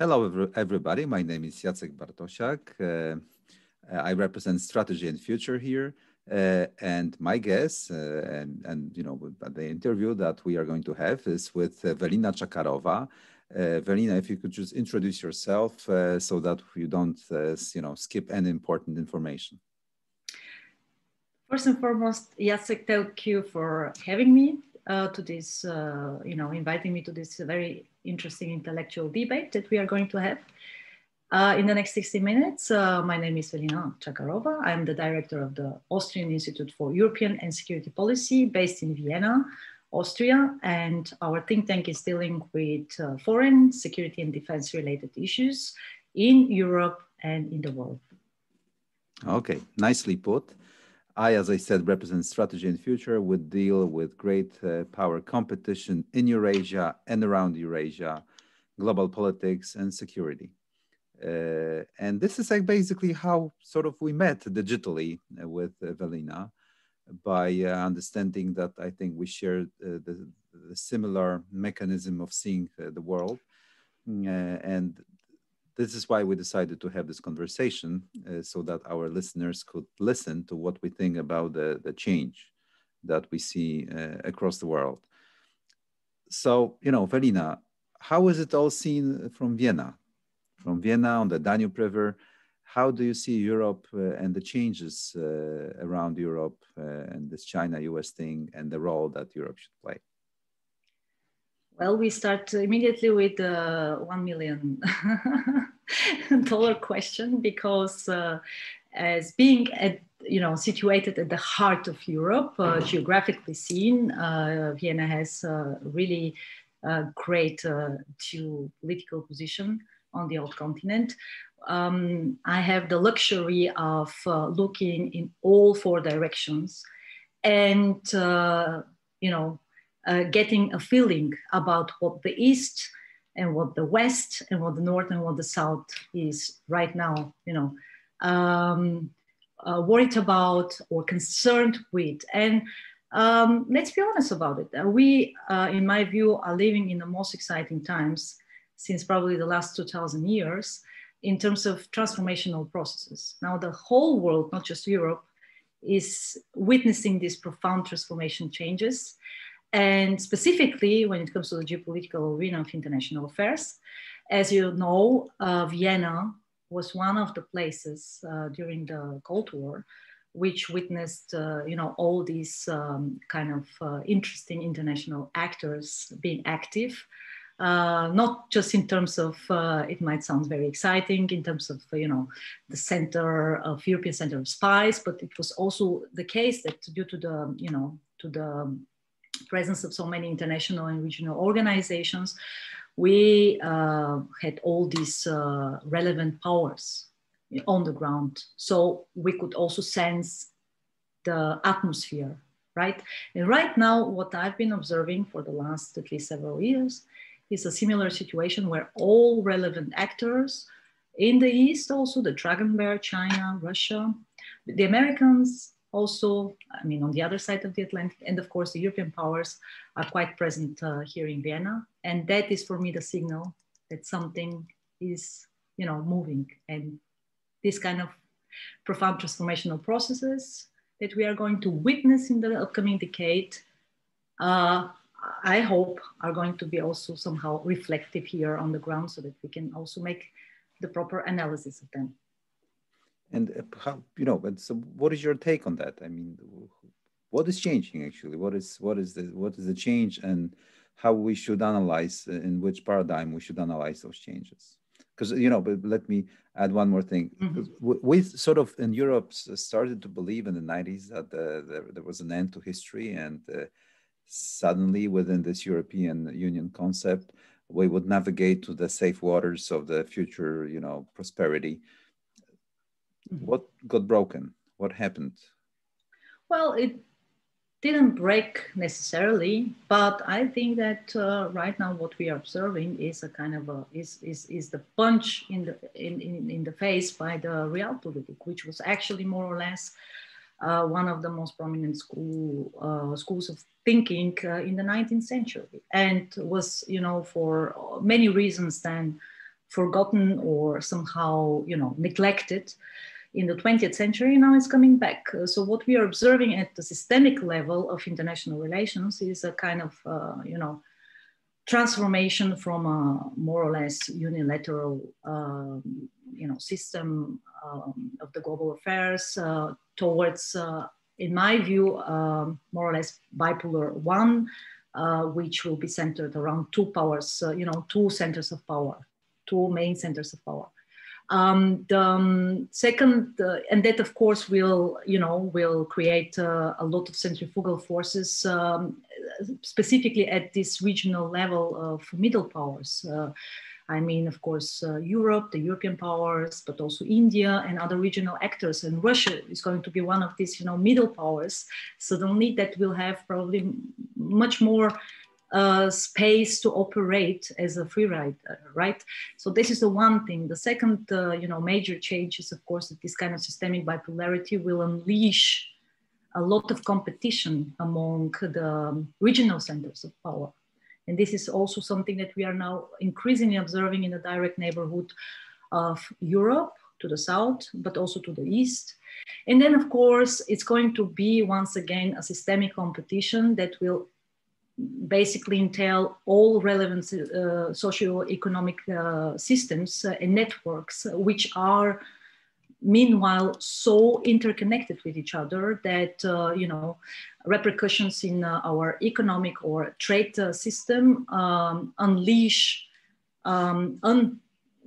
Hello, everybody. My name is Jacek Bartosiak. Uh, I represent strategy and future here. Uh, and my guest, uh, and, and you know, the interview that we are going to have is with uh, Velina Tchakarova. Uh, Velina, if you could just introduce yourself uh, so that you don't, you know, skip any important information. First and foremost, Jacek, thank you for having me to this, you know, inviting me to this very interesting intellectual debate that we are going to have. Uh, in the next 60 minutes, uh, my name is Velina Tchakarova. I'm the director of the Austrian Institute for European and Security Policy based in Vienna, Austria. And our think tank is dealing with uh, foreign, security, and defense related issues in Europe and in the world. Okay, nicely put. I, as I said, represent strategy and future, would deal with great uh, power competition in Eurasia and around Eurasia, global politics and security. Uh, and this is like basically how sort of we met digitally uh, with Velina by uh, understanding that I think we share uh, the, the, similar mechanism of seeing uh, the world. and this is why we decided to have this conversation uh, so that our listeners could listen to what we think about the, the change that we see uh, across the world. So, you know, Velina, how is it all seen from Vienna? From Vienna on the Danube River, how do you see Europe uh, and the changes uh, around Europe uh, and this China US thing and the role that Europe should play? Well, we start immediately with the one million dollar question because uh, as being at you know situated at the heart of Europe, uh, geographically seen, uh, Vienna has a really great geopolitical position on the old continent. Um, I have the luxury of uh, looking in all four directions and uh, you know uh, getting a feeling about what the East and what the West and what the North and what the South is right now, you know, um, uh, worried about or concerned with. And um, let's be honest about it. Uh, we, uh, in my view, are living in the most exciting times since probably the last 2000 years in terms of transformational processes. Now, the whole world, not just Europe, is witnessing these profound transformation changes. And specifically, when it comes to the geopolitical arena of international affairs, as you know, uh, Vienna was one of the places uh, during the Cold War which witnessed, uh, you know, all these um, kind of uh, interesting international actors being active. Uh, not just in terms of uh, it might sound very exciting in terms of you know the center of European Center of Spies, but it was also the case that due to the you know to the presence of so many international and regional organizations, we uh, had all these uh, relevant powers on the ground. So we could also sense the atmosphere, right? And right now, what I've been observing for the last at least several years is a similar situation where all relevant actors in the East, also the Dragon Bear, China, Russia, the Americans, also, I mean, on the other side of the Atlantic, and of course, the European powers are quite present uh, here in Vienna. And that is for me the signal that something is, you know, moving. And this kind of profound transformational processes that we are going to witness in the upcoming decade, uh, I hope are going to be also somehow reflective here on the ground so that we can also make the proper analysis of them. And uh, how you know? But so, what is your take on that? I mean, what is changing actually? What is what is the what is the change, and how we should analyze uh, in which paradigm we should analyze those changes? Because you know, but let me add one more thing. Mm-hmm. We, sort of in Europe started to believe in the '90s that uh, there, there, was an end to history, and uh, suddenly within this European Union concept, we would navigate to the safe waters of the future, you know, prosperity. What got broken? What happened? Well, it didn't break necessarily, but I think that uh, right now what we are observing is a kind of a is is, is the punch in the in, in, in the face by the realpolitik, which was actually more or less uh, one of the most prominent school uh, schools of thinking uh, in the 19th century, and was you know for many reasons then forgotten or somehow, you know, neglected in the 20th century. Now it's coming back. Uh, so what we are observing at the systemic level of international relations is a kind of, uh, you know, transformation from a more or less unilateral, um, you know, system um, of the global affairs uh, towards, uh, in my view, um, more or less bipolar one, uh, which will be centered around two powers, uh, you know, two centers of power, two main centers of power. Um, the um, second, uh, and that of course will, you know, will create uh, a lot of centrifugal forces, um, specifically at this regional level of middle powers. Uh, I mean, of course, uh, Europe, the European powers, but also India and other regional actors. And Russia is going to be one of these, you know, middle powers. Suddenly, that will have probably much more uh, space to operate as a free rider, right? So this is the one thing. The second, uh, you know, major change is, of course, that this kind of systemic bipolarity will unleash a lot of competition among the regional centers of power. And this is also something that we are now increasingly observing in the direct neighborhood of Europe to the south, but also to the east. And then, of course, it's going to be once again a systemic competition that will basically entail all relevant uh, socio-economic uh, systems uh, and networks, which are meanwhile so interconnected with each other that uh, you know repercussions in uh, our economic or trade uh, system um, unleash um, un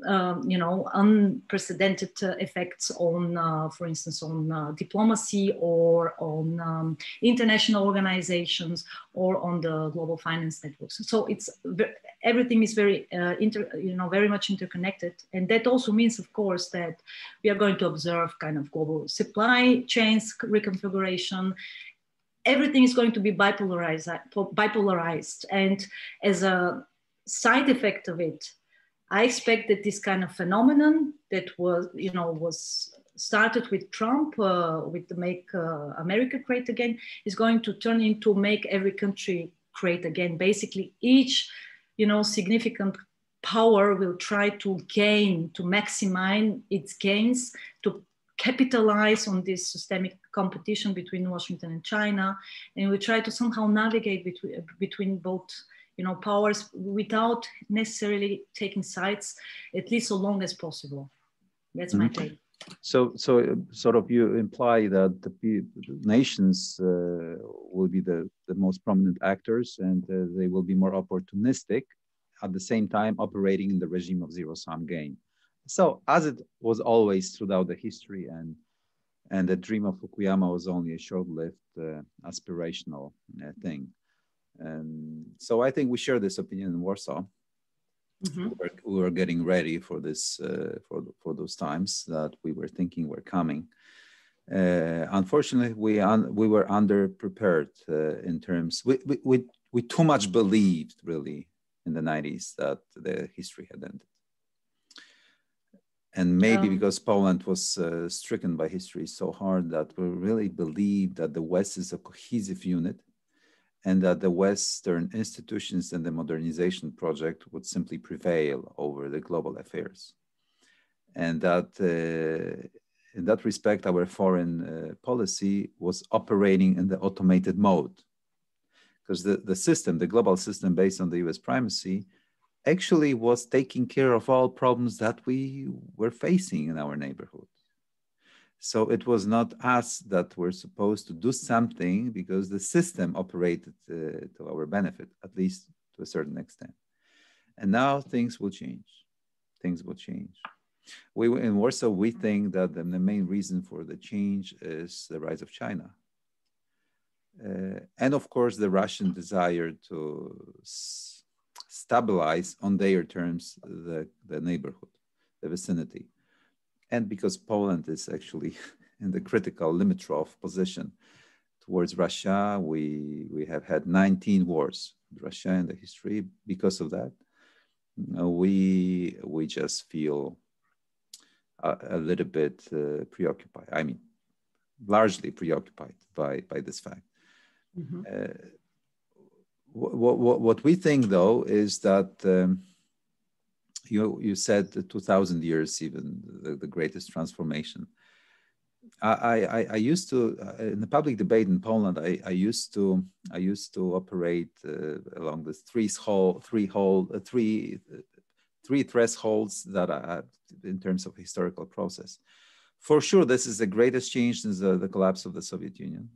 um, you know, unprecedented uh, effects on, uh, for instance, on uh, diplomacy or on um, international organizations or on the global finance networks. So it's everything is very, uh, inter, you know, very much interconnected, and that also means, of course, that we are going to observe kind of global supply chains reconfiguration. Everything is going to be bipolarized, bipolarized, and as a side effect of it, I expect that this kind of phenomenon that was, you know, was started with Trump, uh, with the Make uh, America Great Again, is going to turn into make every country great again. Basically, each, you know, significant power will try to gain, to maximize its gains, to capitalize on this systemic competition between Washington and China, and we try to somehow navigate between, between both you know, powers without necessarily taking sides, at least so long as possible. That's my mm-hmm. take. So, so uh, sort of you imply that the, the nations uh, will be the, the most prominent actors and uh, they will be more opportunistic at the same time operating in the regime of zero sum game. So, as it was always throughout the history, and and the dream of Fukuyama was only a short-lived uh, aspirational uh, thing. And so I think we share this opinion in Warsaw. Mm-hmm. We, were, we, were, getting ready for this uh, for for those times that we were thinking were coming. Uh, unfortunately, we un, we were underprepared uh, in terms. We, we we we too much believed really in the 90s that the history had ended. And maybe yeah. because Poland was uh, stricken by history so hard that we really believed that the West is a cohesive unit and that the Western institutions and the modernization project would simply prevail over the global affairs. And that uh, in that respect, our foreign uh, policy was operating in the automated mode. Because the, the system, the global system based on the US primacy, actually was taking care of all problems that we were facing in our neighborhood. So it was not us that were supposed to do something because the system operated uh, to our benefit, at least to a certain extent. And now things will change. Things will change. We in Warsaw, we think that the, the main reason for the change is the rise of China. Uh, and of course, the Russian desire to stabilize on their terms the, the neighborhood, the vicinity and because Poland is actually in the critical Dimitrov position towards Russia, we, we have had 19 wars with Russia in the history. Because of that, we, we just feel a, a little bit uh, preoccupied. I mean, largely preoccupied by, by this fact. Mm-hmm. Uh, what, what, what we think, though, is that um, you you said 2000 years even the, the greatest transformation I, I, I used to uh, in the public debate in Poland. I, I used to I used to operate uh, along the three hole three hole uh, three uh, three thresholds that are in terms of historical process. For sure, this is the greatest change since the, the collapse of the Soviet Union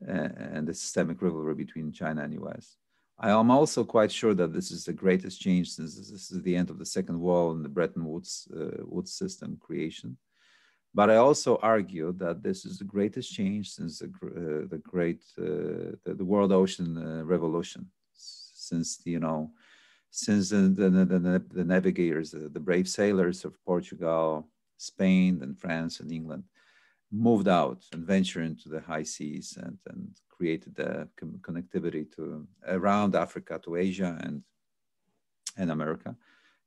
and the systemic rivalry between China and US. I am also quite sure that this is the greatest change since this is the end of the Second Wall and the Bretton Woods, uh, Woods system creation. But I also argue that this is the greatest change since the, uh, the great uh, the, the, world ocean uh, revolution, since you know, since the the, the, navigators, the brave sailors of Portugal, Spain, and France and England moved out and ventured into the high seas and, and created the connectivity to around Africa to Asia and and America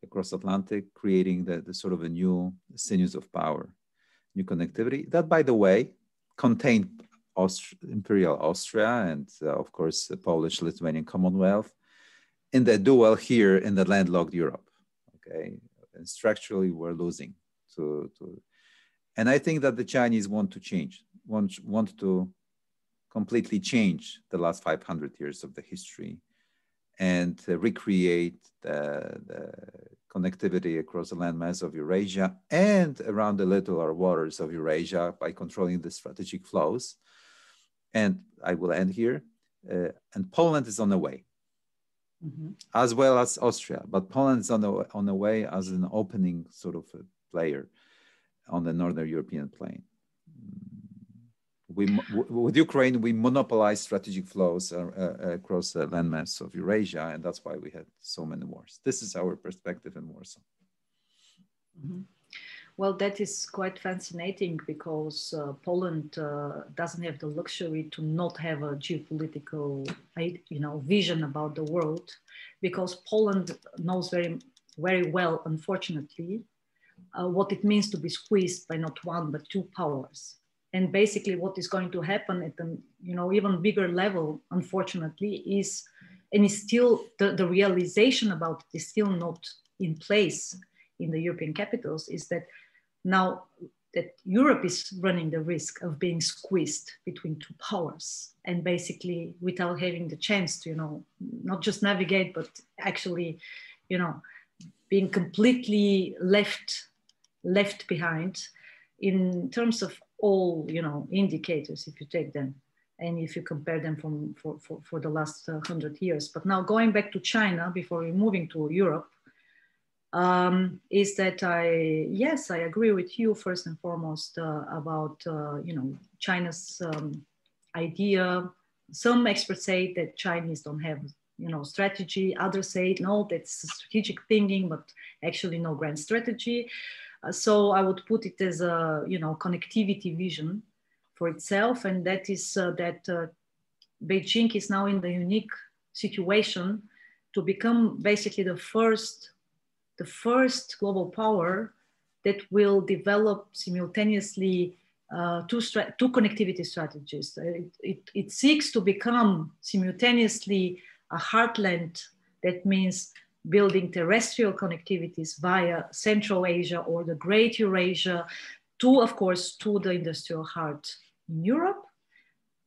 across Atlantic, creating the, the sort of a new sinews of power, new connectivity. That, by the way, contained Aust- Imperial Austria and, uh, of course, the Polish Lithuanian Commonwealth in the duel here in the landlocked Europe. Okay, and structurally, we're losing to, to and I think that the Chinese want to change, want, want to completely change the last 500 years of the history and uh, recreate the, the, connectivity across the landmass of Eurasia and around the littoral waters of Eurasia by controlling the strategic flows. And I will end here. Uh, and Poland is on the way, mm-hmm. as well as Austria. But Poland is on the, on the way as an opening sort of player on the northern European plain. We, with Ukraine, we monopolize strategic flows uh, uh, across the landmass of Eurasia, and that's why we had so many wars. This is our perspective in Warsaw. Mm -hmm. Well, that is quite fascinating because uh, Poland uh, doesn't have the luxury to not have a geopolitical, you know, vision about the world, because Poland knows very, very well, unfortunately, uh, what it means to be squeezed by not one but two powers. And basically what is going to happen at an you know even bigger level unfortunately is and is still the, the realization about it is still not in place in the european capitals is that now that europe is running the risk of being squeezed between two powers. And basically without having the chance to you know not just navigate but actually you know being completely left left behind in terms of all you know indicators if you take them and if you compare them from for, for, for the last uh, 100 years. But now going back to china before we're moving to europe um, is that i yes i agree with you first and foremost uh, about uh, you know china's um, idea. Some experts say that chinese don't have you know strategy. Others say no that's strategic thinking but actually no grand strategy so I would put it as a you know connectivity vision for itself, and that is uh, that uh, Beijing is now in the unique situation to become basically the first the first global power that will develop simultaneously uh, two, two connectivity strategies. It, it, it, seeks to become simultaneously a heartland that means building terrestrial connectivities via Central Asia or the Great Eurasia to, of course, to the industrial heart in Europe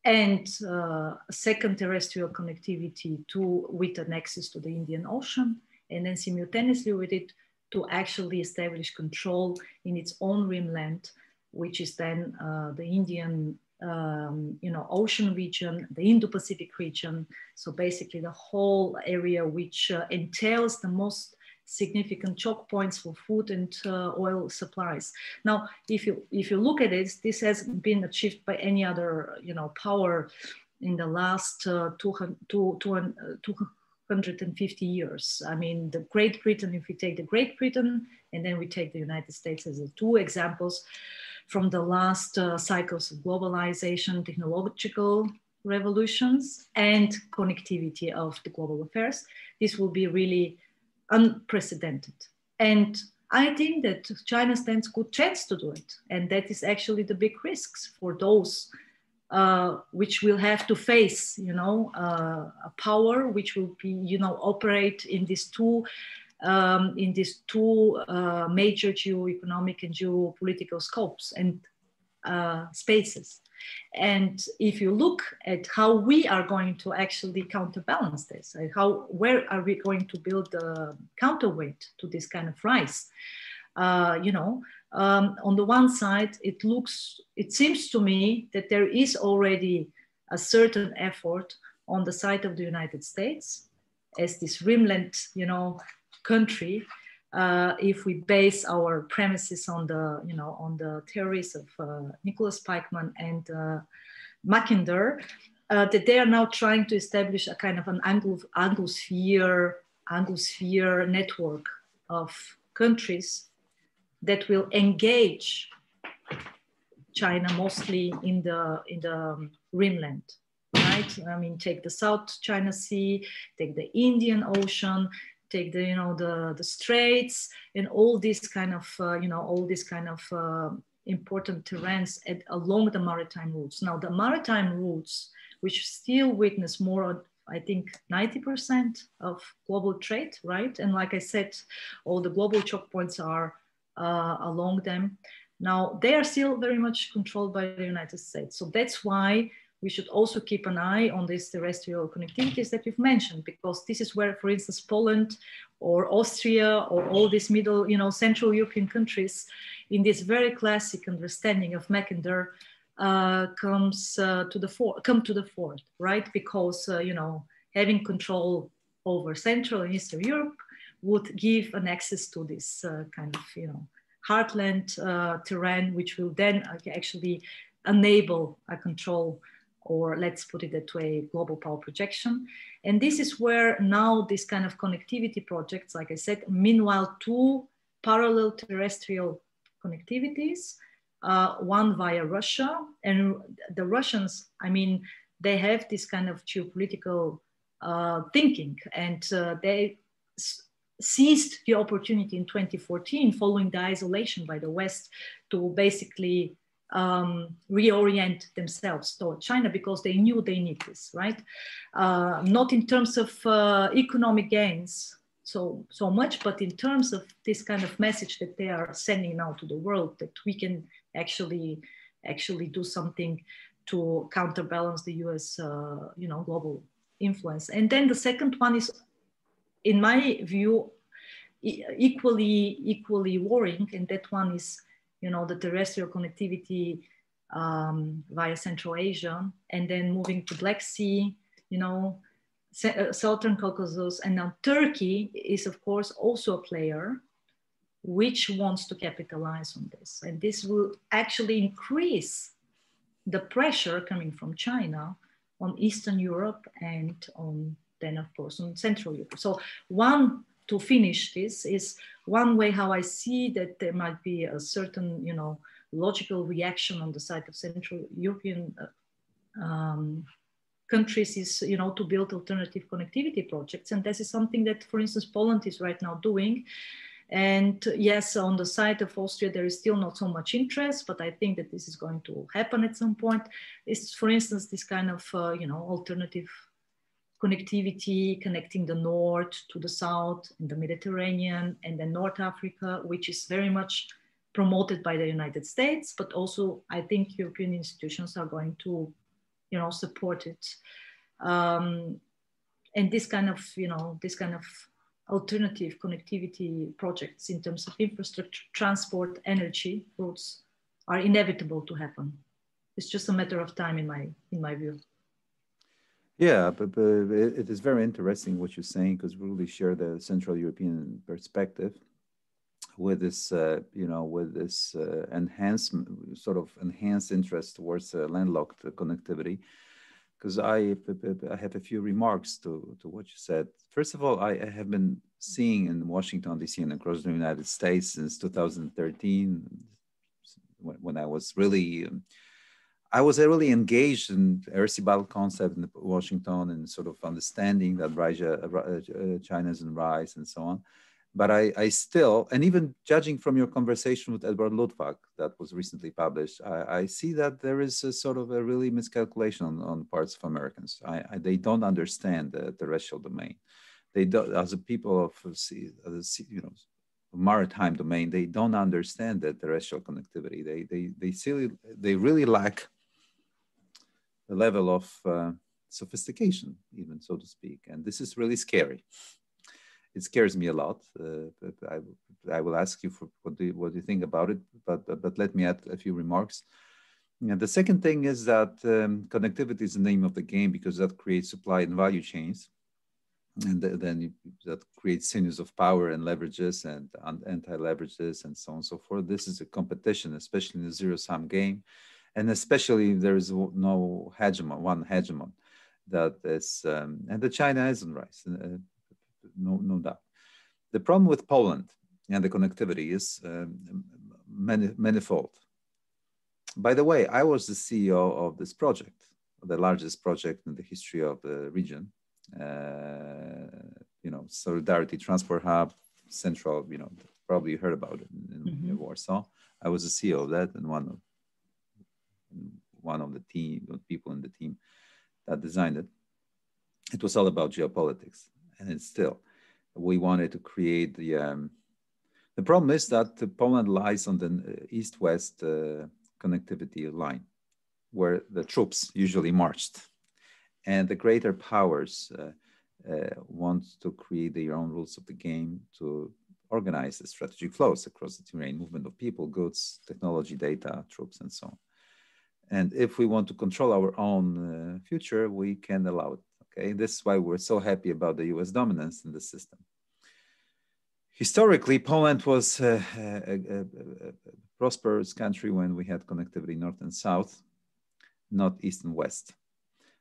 and uh, second terrestrial connectivity to with an access to the Indian Ocean and then simultaneously with it to actually establish control in its own rimland, which is then uh, the Indian um, you know, ocean region, the Indo-Pacific region. So basically the whole area which uh, entails the most significant choke points for food and uh, oil supplies. Now, if you if you look at it, this hasn't been achieved by any other you know power in the last uh, 200, 250 years. I mean, the Great Britain, if we take the Great Britain and then we take the United States as the two examples, from the last uh, cycles of globalization, technological revolutions, and connectivity of the global affairs. This will be really unprecedented. And I think that China stands good chance to do it. And that is actually the big risks for those uh, which will have to face, you know, uh, a power which will be, you know, operate in these two um, in these two uh, major geo-economic and geopolitical scopes and uh, spaces. And if you look at how we are going to actually counterbalance this, how where are we going to build the counterweight to this kind of rise? Uh, you know, um, on the one side, it looks, it seems to me that there is already a certain effort on the side of the United States as this rimland, you know, country. Uh, if we base our premises on the, you know, on the theories of uh, Nicholas Spykman and uh, Mackinder, uh, that they are now trying to establish a kind of an Anglo Anglosphere, Anglosphere network of countries that will engage China mostly in the in the um, rimland? I mean, take the South China Sea, take the Indian Ocean, take the you know the the Straits, and all these kind of uh, you know all these kind of uh, important terrains at, along the maritime routes. Now, the maritime routes, which still witness more I think 90% of global trade, right? And like I said, all the global choke points are uh, along them. Now, they are still very much controlled by the United States. So that's why we should also keep an eye on these terrestrial connectivities that we've mentioned, because this is where, for instance, Poland or Austria or all these middle, you know, Central European countries, in this very classic understanding of Mackinder, uh, comes uh, to the fore, come to the fore, right? Because uh, you know, having control over Central and Eastern Europe would give an access to this uh, kind of, you know, heartland uh, terrain, which will then actually enable a control or let's put it that way, global power projection. And this is where now this kind of connectivity projects, like I said, meanwhile, two parallel terrestrial connectivities, uh, one via Russia. And the Russians, I mean, they have this kind of geopolitical uh, thinking and uh, they seized the opportunity in 2014 following the isolation by the West to basically um, reorient themselves toward China because they knew they need this, right? Uh, not in terms of uh, economic gains so, so much, but in terms of this kind of message that they are sending now to the world that we can actually actually do something to counterbalance the US, uh, you know, global influence. And then the second one is in my view, equally equally worrying, and that one is, you know, the terrestrial connectivity um, via Central Asia, and then moving to Black Sea, you know, uh, Southern Caucasus, and now Turkey is of course also a player which wants to capitalize on this, and this will actually increase the pressure coming from China on Eastern Europe and on then of course on Central Europe. So one to finish this is one way how I see that there might be a certain, you know, logical reaction on the side of Central European uh, um, countries is, you know, to build alternative connectivity projects. And this is something that, for instance, Poland is right now doing. And yes, on the side of Austria, there is still not so much interest, but I think that this is going to happen at some point. It's, for instance, this kind of, uh, you know, alternative connectivity connecting the north to the south in the Mediterranean and then North Africa, which is very much promoted by the United States, but also I think European institutions are going to, you know, support it. Um, and this kind of, you know, this kind of alternative connectivity projects in terms of infrastructure, transport, energy routes are inevitable to happen. It's just a matter of time in my, in my view. Yeah, but, but it is very interesting what you're saying because we really share the Central European perspective with this, uh, you know, with this uh, enhancement, sort of enhanced interest towards uh, landlocked connectivity. Because I, I have a few remarks to, to what you said. First of all, I, I have been seeing in Washington, D.C. and across the United States since 2013, when, when I was really um, I was really engaged in battle concept in Washington and sort of understanding that Russia, uh, uh, China's in rise and so on. But I, I, still, and even judging from your conversation with Edward Luttwak that was recently published, I, I see that there is a sort of a really miscalculation on, on parts of Americans. I, they don't understand the terrestrial domain they don't, as a people of as a, you know maritime domain, they don't understand the terrestrial connectivity. They they they they really lack the level of uh, sophistication, even so to speak, and this is really scary. It scares me a lot. Uh, I, I will ask you for what do you, what do you think about it. But but, but let me add a few remarks. And the second thing is that um, connectivity is the name of the game because that creates supply and value chains and then you, that creates sinews of power and leverages and anti-leverages and so on and so forth. This is a competition, especially in the zero-sum game, and especially if there is no hegemon, one hegemon that is, um, and the China is on rise, uh, no, no doubt. The problem with Poland and the connectivity is um, many, manifold. By the way, I was the CEO of this project, the largest project in the history of the region uh, you know, Solidarity Transport Hub, Central, you know, probably you heard about it in, mm-hmm. in Warsaw. I was the CEO of that and one of one of the team, people in the team that designed it. It was all about geopolitics, and it's still. We wanted to create the. Um, the problem is that Poland lies on the east-west uh, connectivity line, where the troops usually marched and the greater powers uh, uh, want to create their own rules of the game to organize the strategic flows across the terrain, movement of people, goods, technology, data, troops, and so on. And if we want to control our own uh, future, we can allow it. Okay, this is why we're so happy about the U.S. dominance in the system. Historically, Poland was a, a, a, a prosperous country when we had connectivity north and south, not east and west.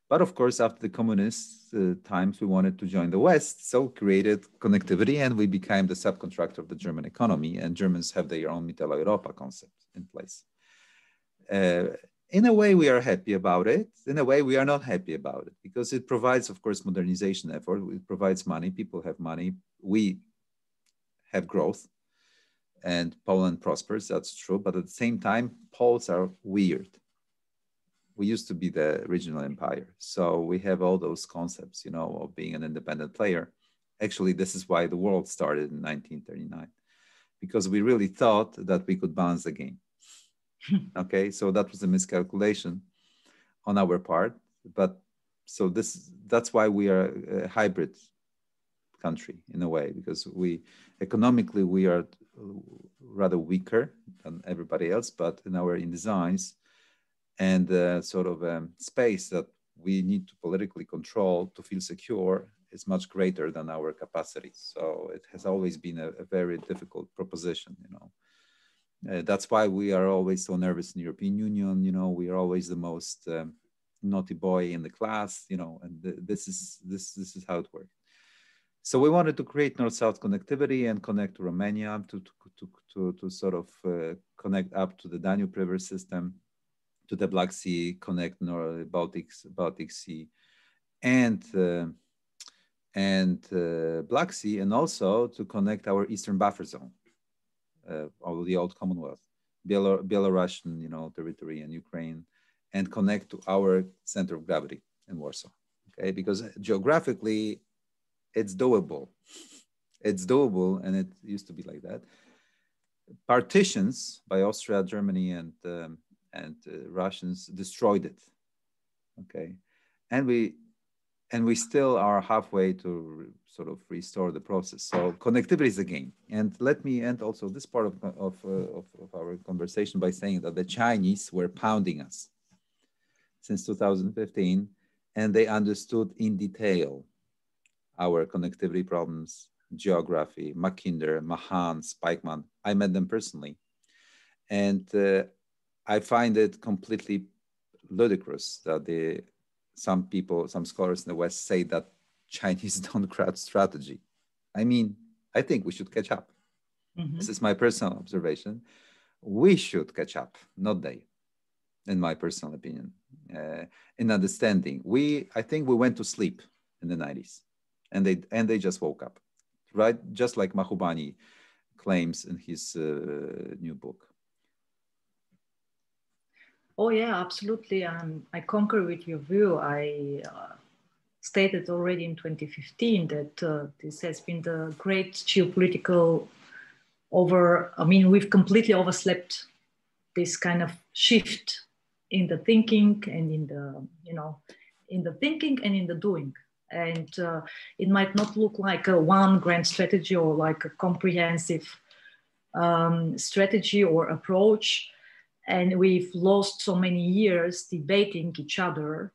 But of course, after the communist uh, times, we wanted to join the West, so created connectivity, and we became the subcontractor of the German economy. And Germans have their own Mitteleuropa concept in place. Uh, in a way, we are happy about it. In a way, we are not happy about it because it provides, of course, modernization effort. It provides money. People have money. We have growth, and Poland prospers. That's true. But at the same time, Poles are weird we used to be the regional empire. So we have all those concepts, you know, of being an independent player. Actually, this is why the world started in 1939, because we really thought that we could balance the game. okay, so that was a miscalculation on our part. But so this that's why we are a hybrid country in a way, because we economically we are rather weaker than everybody else, but in our in designs and the sort of um, space that we need to politically control to feel secure is much greater than our capacity. So it has always been a, a very difficult proposition, you know. Uh, that's why we are always so nervous in the European Union. You know, we are always the most um, naughty boy in the class. You know, and th- this is this this is how it works. So we wanted to create north-south connectivity and connect to Romania to to to to, to sort of uh, connect up to the Danube River system to the Black Sea, connect North Baltic, Baltic Sea, and uh, and uh, Black Sea, and also to connect our eastern buffer zone of the old Commonwealth, Belarusian, you know, territory and Ukraine, and connect to our center of gravity in Warsaw. Okay, because geographically, it's doable. It's doable, and it used to be like that. Partitions by Austria, Germany, and um, and uh, Russians destroyed it. Okay, and we and we still are halfway to sort of restore the process. So connectivity is a game. And let me end also this part of of, uh, of, of our conversation by saying that the Chinese were pounding us since 2015, and they understood in detail our connectivity problems, geography, Mackinder, Mahan, Spykman. I met them personally. And uh, I find it completely ludicrous that the some people, some scholars in the West say that Chinese don't grasp strategy. I mean, I think we should catch up. Mm-hmm. This is my personal observation. We should catch up, not they, in my personal opinion. Uh, in understanding, we I think we went to sleep in the 90s, and they and they just woke up, right? Just like Mahbubani claims in his uh, new book. Oh yeah, absolutely. Um, I concur with your view. I uh, stated already in 2015 that uh, this has been the great geopolitical over, I mean, we've completely overslept this kind of shift in the thinking and in the, you know, in the thinking and in the doing. And uh, it might not look like a one grand strategy or like a comprehensive um, strategy or approach. And we've lost so many years debating each other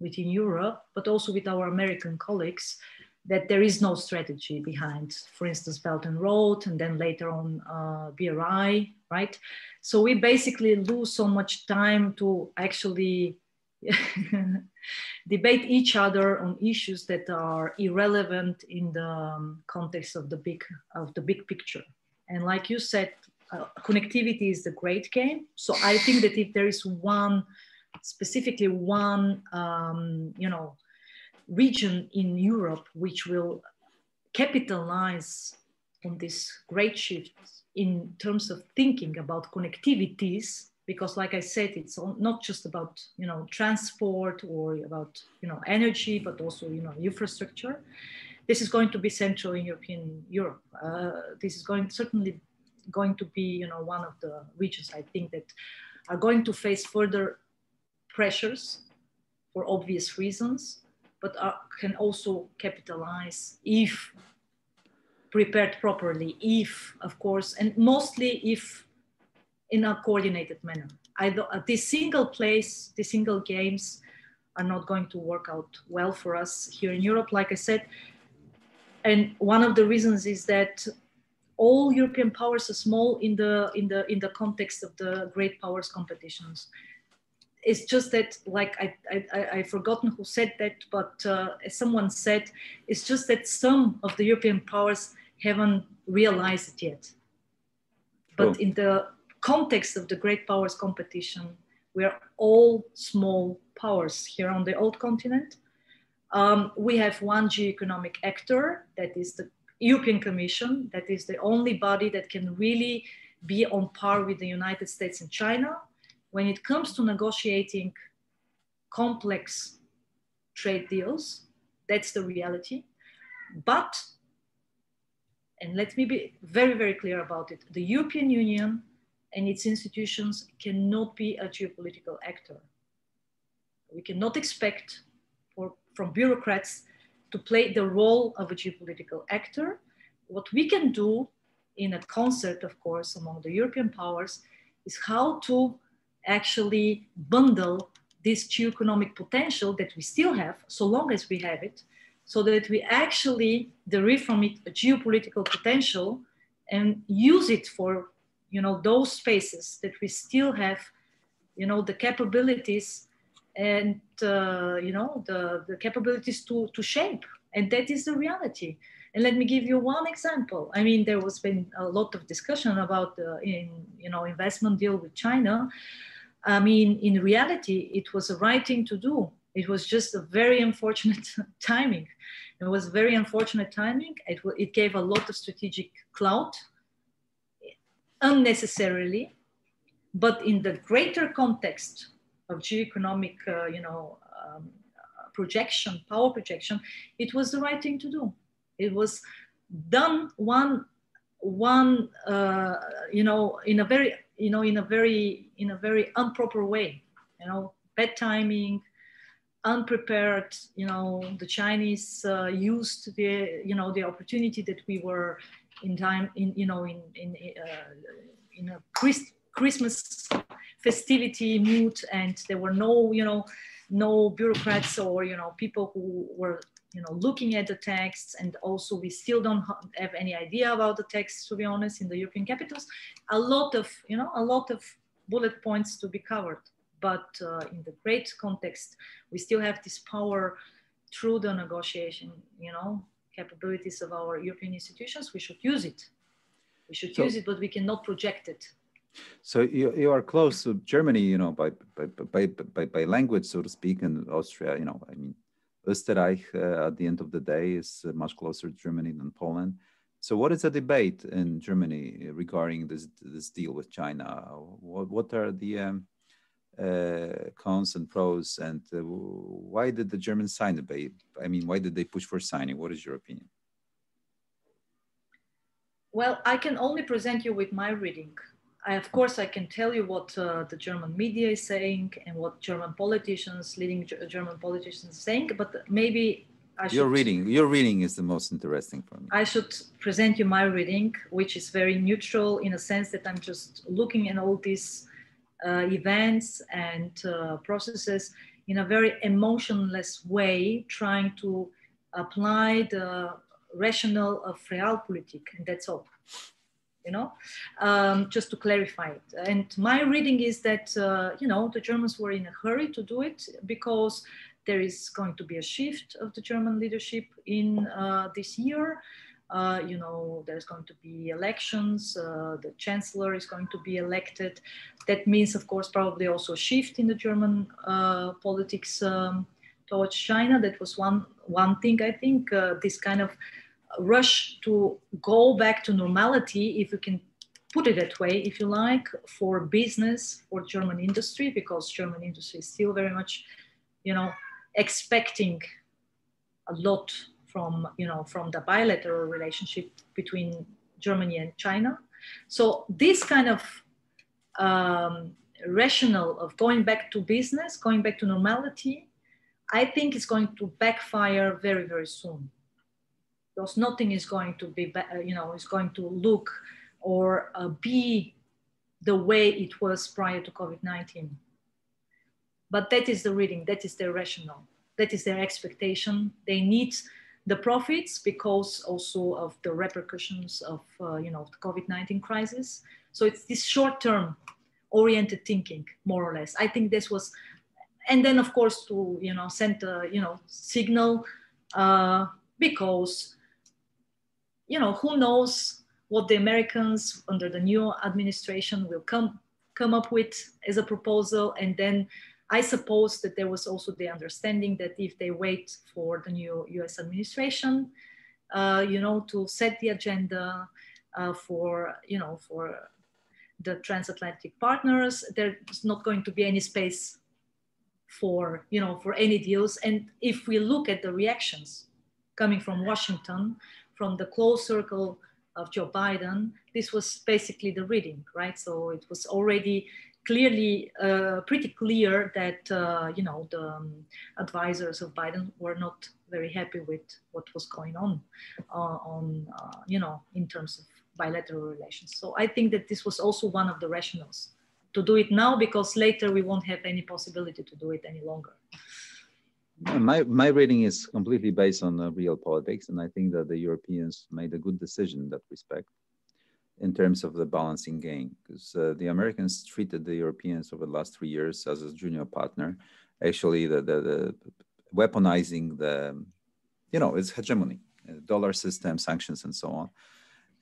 within Europe, but also with our American colleagues, that there is no strategy behind, for instance, Belt and Road, and then later on uh, BRI, right? So we basically lose so much time to actually debate each other on issues that are irrelevant in the um, context of the big of the big picture. And like you said, uh, connectivity is the great game. So I think that if there is one, specifically one, um, you know, region in Europe which will capitalize on this great shift in terms of thinking about connectivities because like i said it's not just about you know transport or about you know energy but also you know infrastructure this is going to be central in european europe uh, this is going certainly going to be you know one of the regions i think that are going to face further pressures for obvious reasons but are, can also capitalize if prepared properly if of course and mostly if in a coordinated manner. I uh, this single place, the single games are not going to work out well for us here in Europe, like I said. And one of the reasons is that all European powers are small in the in the in the context of the great powers competitions. It's just that, like I I I've forgotten who said that, but uh, as someone said, it's just that some of the European powers haven't realized it yet. But oh. in the context of the great powers competition, we are all small powers here on the old continent. Um, we have one geoeconomic actor, that is the European Commission, that is the only body that can really be on par with the United States and China when it comes to negotiating complex trade deals. That's the reality. But, and let me be very, very clear about it the European Union and its institutions cannot be a geopolitical actor. We cannot expect for, from bureaucrats to play the role of a geopolitical actor. What we can do in a concert, of course, among the European powers is how to actually bundle this geoeconomic potential that we still have, so long as we have it, so that we actually derive from it a geopolitical potential and use it for you know those spaces that we still have you know the capabilities and uh, you know the, the capabilities to, to shape and that is the reality. And let me give you one example. I mean there was been a lot of discussion about the in you know investment deal with china. I mean in reality it was a right thing to do. It was just a very unfortunate timing. It was very unfortunate timing. It, it gave a lot of strategic clout unnecessarily, but in the greater context of geoeconomic, uh, you know, um, projection, power projection, it was the right thing to do. It was done one, one, uh, you know, in a very, you know, in a very, in a very improper way. You know, bad timing, unprepared. You know, the Chinese uh, used the, you know, the opportunity that we were in time in you know in in uh, in a Christmas festivity mood, and there were no you know no bureaucrats or you know people who were you know looking at the texts and also we still don't have any idea about the text to be honest in the european capitals a lot of you know a lot of bullet points to be covered but uh, in the great context we still have this power through the negotiation you know capabilities of our European institutions, we should use it. We should so, use it, but we cannot project it. So you, you are close to Germany, you know, by, by, by, by, by language, so to speak, and Austria, you know, I mean, Österreich uh, at the end of the day is uh, much closer to Germany than Poland. So what is the debate in Germany regarding this, this deal with China? What, what are the um, uh, cons and pros and uh, why did the Germans sign the it? I mean, why did they push for signing? What is your opinion? Well, I can only present you with my reading. I, of course, I can tell you what uh, the German media is saying and what German politicians, leading German politicians, are saying. But maybe I should, your reading, your reading is the most interesting for me. I should present you my reading, which is very neutral in a sense that I'm just looking at all these uh, events and uh, processes in a very emotionless way, trying to apply the rational of realpolitik, and that's all. You know, um, just to clarify it. And my reading is that uh, you know the Germans were in a hurry to do it because there is going to be a shift of the German leadership in uh, this year. Uh, you know, there's going to be elections. Uh, the chancellor is going to be elected. That means, of course, probably also a shift in the German uh, politics um, towards China. That was one one thing. I think uh, this kind of rush to go back to normality, if you can put it that way, if you like, for business, or German industry, because German industry is still very much, you know, expecting a lot from you know from the bilateral relationship between Germany and China. So this kind of um, rationale of going back to business, going back to normality, I think is going to backfire very very soon. Because nothing is going to be you know is going to look or uh, be the way it was prior to COVID nineteen. But that is the reading. That is their rationale. That is their expectation. They need the profits because also of the repercussions of uh, you know the COVID-19 crisis. So it's this short-term oriented thinking, more or less. I think this was, and then of course to you know send a you know signal uh, because you know who knows what the Americans under the new administration will come come up with as a proposal, and then I suppose that there was also the understanding that if they wait for the new US administration, uh, you know, to set the agenda uh, for, you know, for the transatlantic partners, there's not going to be any space for, you know, for any deals. And if we look at the reactions coming from Washington, from the close circle of Joe Biden, this was basically the reading, right? So it was already clearly uh, pretty clear that uh, you know the um, advisors of Biden were not very happy with what was going on uh, on uh, you know in terms of bilateral relations. So I think that this was also one of the rationales to do it now because later we won't have any possibility to do it any longer. My, my reading is completely based on uh, real politics, and I think that the Europeans made a good decision in that respect in terms of the balancing game because uh, the Americans treated the Europeans over the last three years as a junior partner. Actually, the, the, the weaponizing the, you know, its hegemony, uh, dollar system, sanctions, and so on.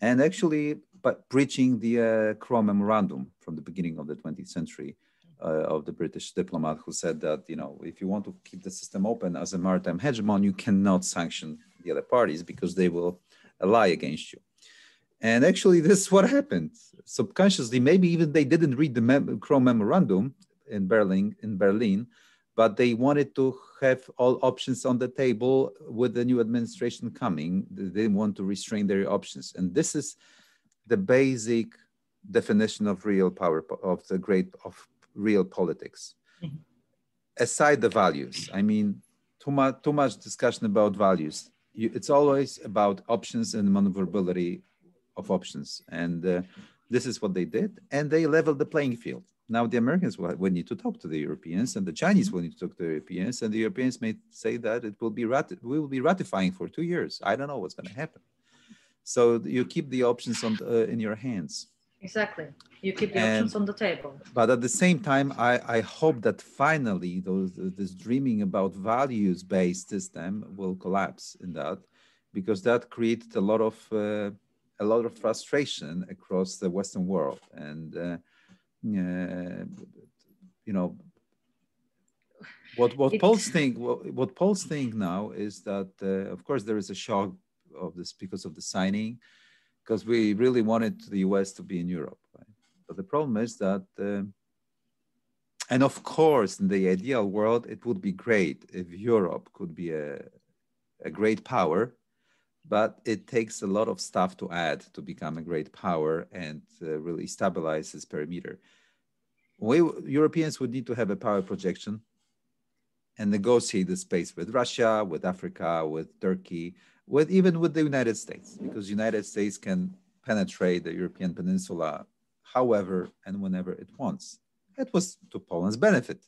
And actually, but breaching the uh, Crowe Memorandum from the beginning of the 20th century Uh, of the British diplomat who said that, you know, if you want to keep the system open as a maritime hegemon, you cannot sanction the other parties because they will lie against you. And actually, this is what happened subconsciously. Maybe even they didn't read the Mem- Memorandum in Berlin, in Berlin, but they wanted to have all options on the table with the new administration coming. They want to restrain their options, and this is the basic definition of real power of the great of real politics. Mm-hmm. Aside the values, I mean, too much too much discussion about values. You, it's always about options and maneuverability of options. And uh, this is what they did. And they leveled the playing field. Now the Americans will, will, need to talk to the Europeans, and the Chinese will need to talk to the Europeans, and the Europeans may say that it will be rat- we will be ratifying for two years. I don't know what's going to happen. So you keep the options on uh, in your hands. Exactly, you keep the and, options on the table. But at the same time, I, I hope that finally those this dreaming about values-based system will collapse in that, because that created a lot of uh, a lot of frustration across the Western world. And, uh, uh, you know, what, what Poles think, what, what Poles think now is that, uh, of course, there is a shock of this because of the signing, because we really wanted the US to be in Europe. Right? But the problem is that uh, and of course, in the ideal world, it would be great if Europe could be a, a great power, but it takes a lot of stuff to add to become a great power and uh, really stabilize its perimeter. We Europeans would need to have a power projection and negotiate the space with Russia, with Africa, with Turkey, with even with the United States, because United States can penetrate the European peninsula however and whenever it wants. It was to Poland's benefit,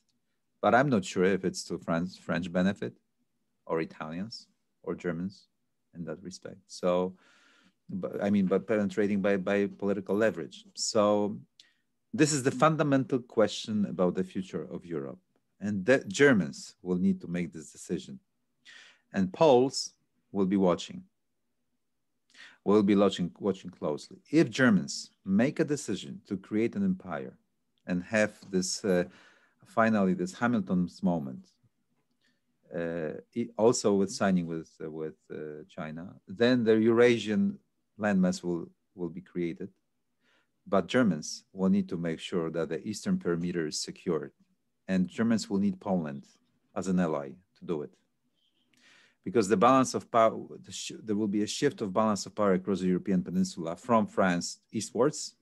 but I'm not sure if it's to France, French benefit or Italians or Germans in that respect. So, but, I mean, but penetrating by, by political leverage. So this is the fundamental question about the future of Europe. And the Germans will need to make this decision. And Poles will be watching. We'll be watching, watching closely. If Germans make a decision to create an empire and have this uh, finally this Hamilton's moment, uh, also with signing with uh, with uh, China, then the Eurasian landmass will will be created. But Germans will need to make sure that the eastern perimeter is secured, and Germans will need Poland as an ally to do it because the balance of power, the there will be a shift of balance of power across the European peninsula from France eastwards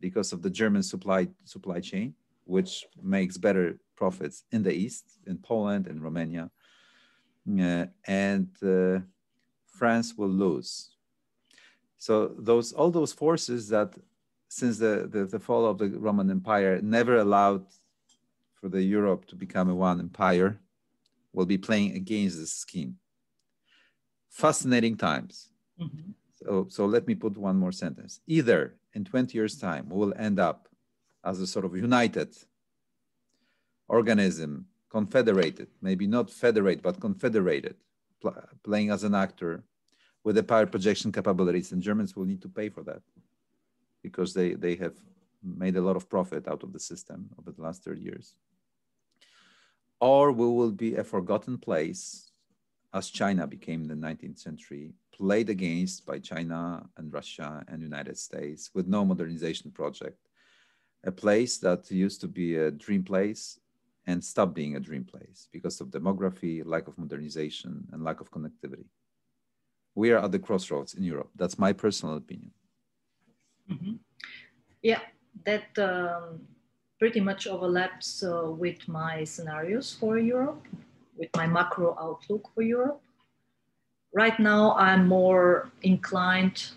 because of the German supply, supply chain, which makes better profits in the east, in Poland and Romania. Uh, and uh, France will lose. So those all those forces that since the, the, the fall of the Roman Empire never allowed for the Europe to become a one empire will be playing against this scheme fascinating times. Mm-hmm. So, so let me put one more sentence. Either in 20 years' time, we will end up as a sort of united organism, confederated, maybe not federate, but confederated, pl- playing as an actor with the power projection capabilities. And Germans will need to pay for that because they, they have made a lot of profit out of the system over the last 30 years. Or we will be a forgotten place as China became in the 19th century, played against by China and Russia and United States with no modernization project. A place that used to be a dream place and stopped being a dream place because of demography, lack of modernization, and lack of connectivity. We are at the crossroads in Europe. That's my personal opinion. Mm-hmm. Yeah, that um, pretty much overlaps uh, with my scenarios for Europe with my macro outlook for Europe. Right now, I'm more inclined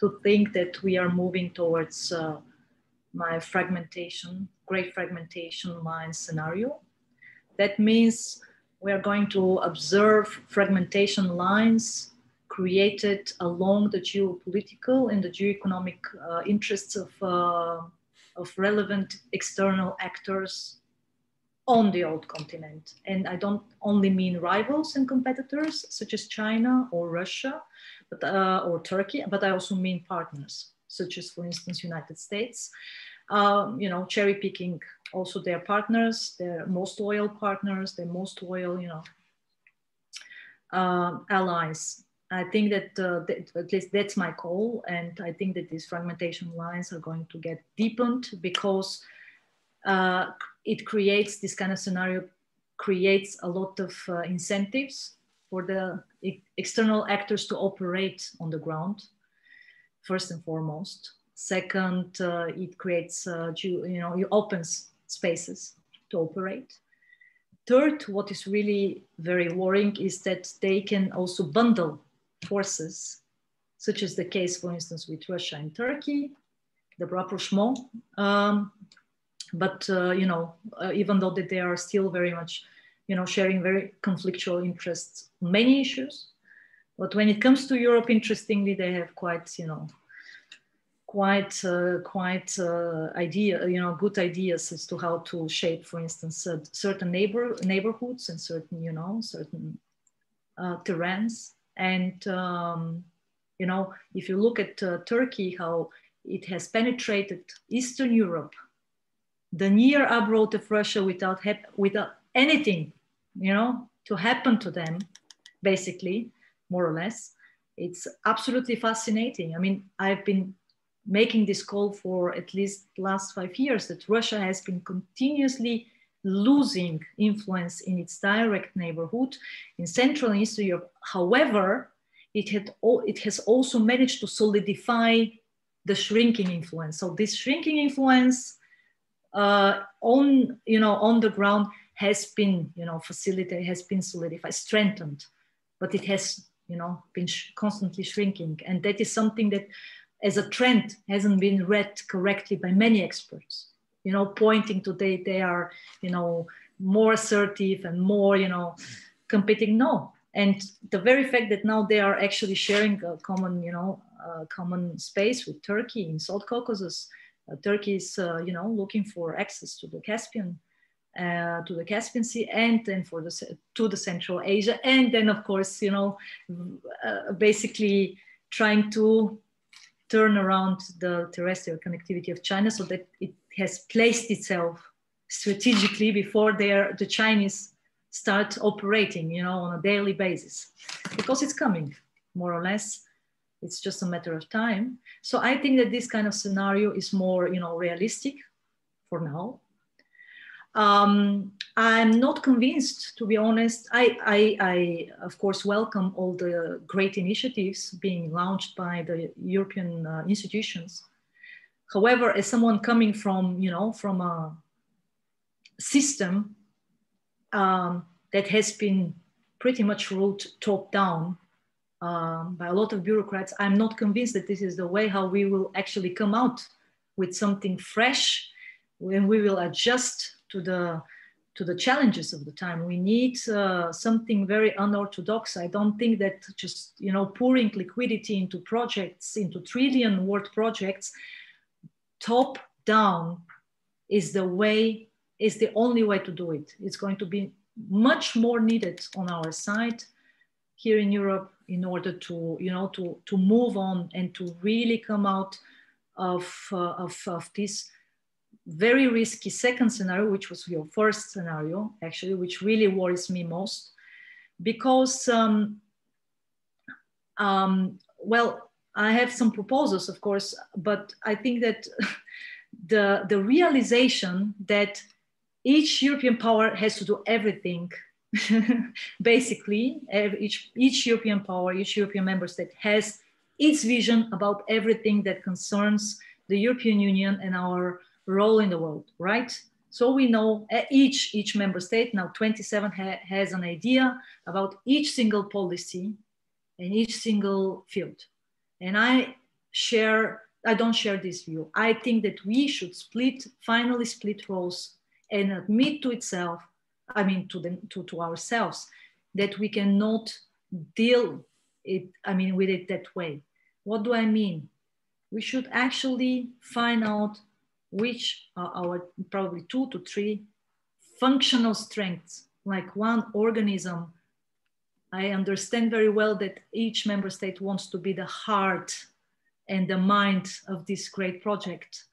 to think that we are moving towards uh, my fragmentation, great fragmentation line scenario. That means we are going to observe fragmentation lines created along the geopolitical and the geoeconomic uh, interests of, uh, of relevant external actors on the old continent. And I don't only mean rivals and competitors such as China or Russia but, uh, or Turkey, but I also mean partners such as, for instance, United States. Um, you know, cherry picking also their partners, their most loyal partners, their most loyal, you know, uh, allies. I think that, uh, that, at least that's my call, and I think that these fragmentation lines are going to get deepened because uh, it creates this kind of scenario creates a lot of uh, incentives for the external actors to operate on the ground first and foremost. Second uh, it creates uh, you know it opens spaces to operate. Third what is really very worrying is that they can also bundle forces such as the case for instance with russia and turkey the rapprochement um, but uh, you know uh, even though that they are still very much you know sharing very conflictual interests many issues. But when it comes to europe interestingly they have quite you know quite uh, quite uh, idea you know good ideas as to how to shape for instance uh, certain neighbor neighborhoods and certain you know certain uh, terrains. And um, you know if you look at turkey how it has penetrated eastern europe the near abroad of Russia without, without anything, you know, to happen to them, basically, more or less. It's absolutely fascinating. I mean, I've been making this call for at least last five years that Russia has been continuously losing influence in its direct neighborhood in Central and Eastern Europe. However, it, had, it has also managed to solidify the shrinking influence. So this shrinking influence uh, on, you know, on the ground has been, you know, facilitated, has been solidified, strengthened, but it has, you know, been sh constantly shrinking. And that is something that as a trend hasn't been read correctly by many experts you know pointing to they they are you know more assertive and more you know competing no and the very fact that now they are actually sharing a common you know common space with turkey in south caucasus uh, turkey is uh, you know looking for access to the caspian uh, to the Caspian Sea and then for the to the Central Asia and then of course you know uh, basically trying to turn around the terrestrial connectivity of China so that it has placed itself strategically before the Chinese start operating, you know, on a daily basis, because it's coming, more or less. It's just a matter of time. So I think that this kind of scenario is more, you know, realistic for now. Um, I'm not convinced, to be honest. I, I, I, of course, welcome all the great initiatives being launched by the European uh, institutions. However, as someone coming from, you know, from a system um, that has been pretty much ruled top down um, by a lot of bureaucrats, I'm not convinced that this is the way how we will actually come out with something fresh when we will adjust to the to the challenges of the time. We need uh, something very unorthodox. I don't think that just you know pouring liquidity into projects, into trillion worth projects, top down, is the way is the only way to do it. It's going to be much more needed on our side here in Europe in order to you know to to move on and to really come out of uh, of, of this very risky second scenario, which was your first scenario, actually, which really worries me most, because, um, um, well, I have some proposals, of course, but I think that the, the realization that each European power has to do everything, basically, each, each European power, each European member state has its vision about everything that concerns the European Union and our role in the world, right? So we know eh, each, each member state, now 27 ha has an idea about each single policy in each single field. And I share, I don't share this view. I think that we should split, finally split roles and admit to itself, I mean, to, the, to, to ourselves, that we cannot deal it, I mean, with it that way. What do I mean? We should actually find out which are our probably two to three functional strengths, like one organism. I understand very well that each member state wants to be the heart and the mind of this great project,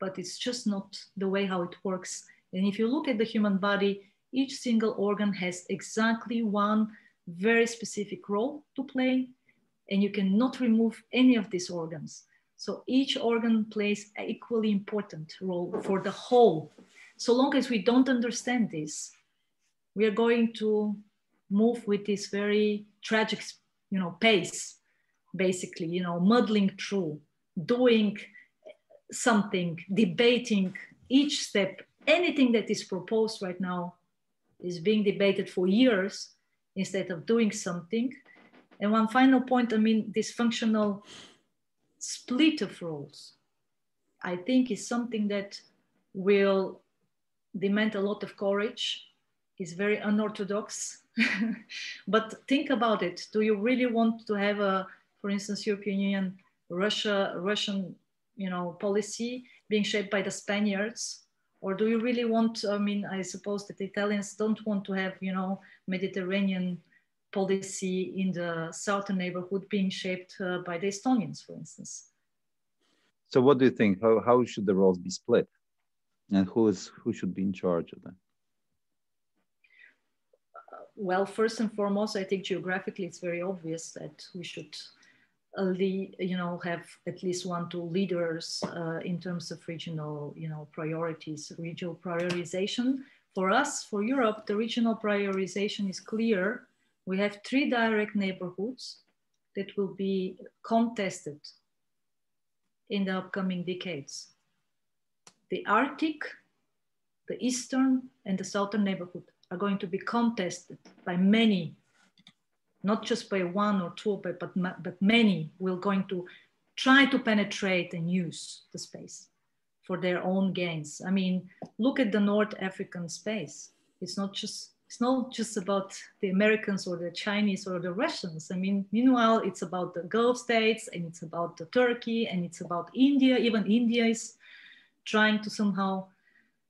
but it's just not the way how it works. And if you look at the human body, each single organ has exactly one very specific role to play, and you cannot remove any of these organs. So each organ plays an equally important role for the whole. So long as we don't understand this, we are going to move with this very tragic, you know, pace, basically, you know, muddling through, doing something, debating each step. Anything that is proposed right now is being debated for years instead of doing something. And one final point, I mean, this functional split of roles, I think is something that will demand a lot of courage, is very unorthodox. but think about it. Do you really want to have a, for instance, European Union, Russia, Russian, you know, policy being shaped by the Spaniards? Or do you really want, I mean, I suppose that the Italians don't want to have, you know, Mediterranean policy in the southern neighborhood being shaped uh, by the Estonians, for instance. So, what do you think? How, how should the roles be split, and who is who should be in charge of them? Uh, well, first and foremost, I think geographically it's very obvious that we should the you know have at least one two leaders uh, in terms of regional you know priorities regional prioritization. For us for europe the regional prioritization is clear. We have three direct neighborhoods that will be contested in the upcoming decades. The arctic the eastern and the southern neighborhood are going to be contested by many not just by one or two, but, but, but many will going to try to penetrate and use the space for their own gains. I mean, look at the North African space. It's not just it's not just about the Americans or the Chinese or the Russians. I mean, meanwhile, it's about the Gulf states and it's about the Turkey and it's about India. Even India is trying to somehow,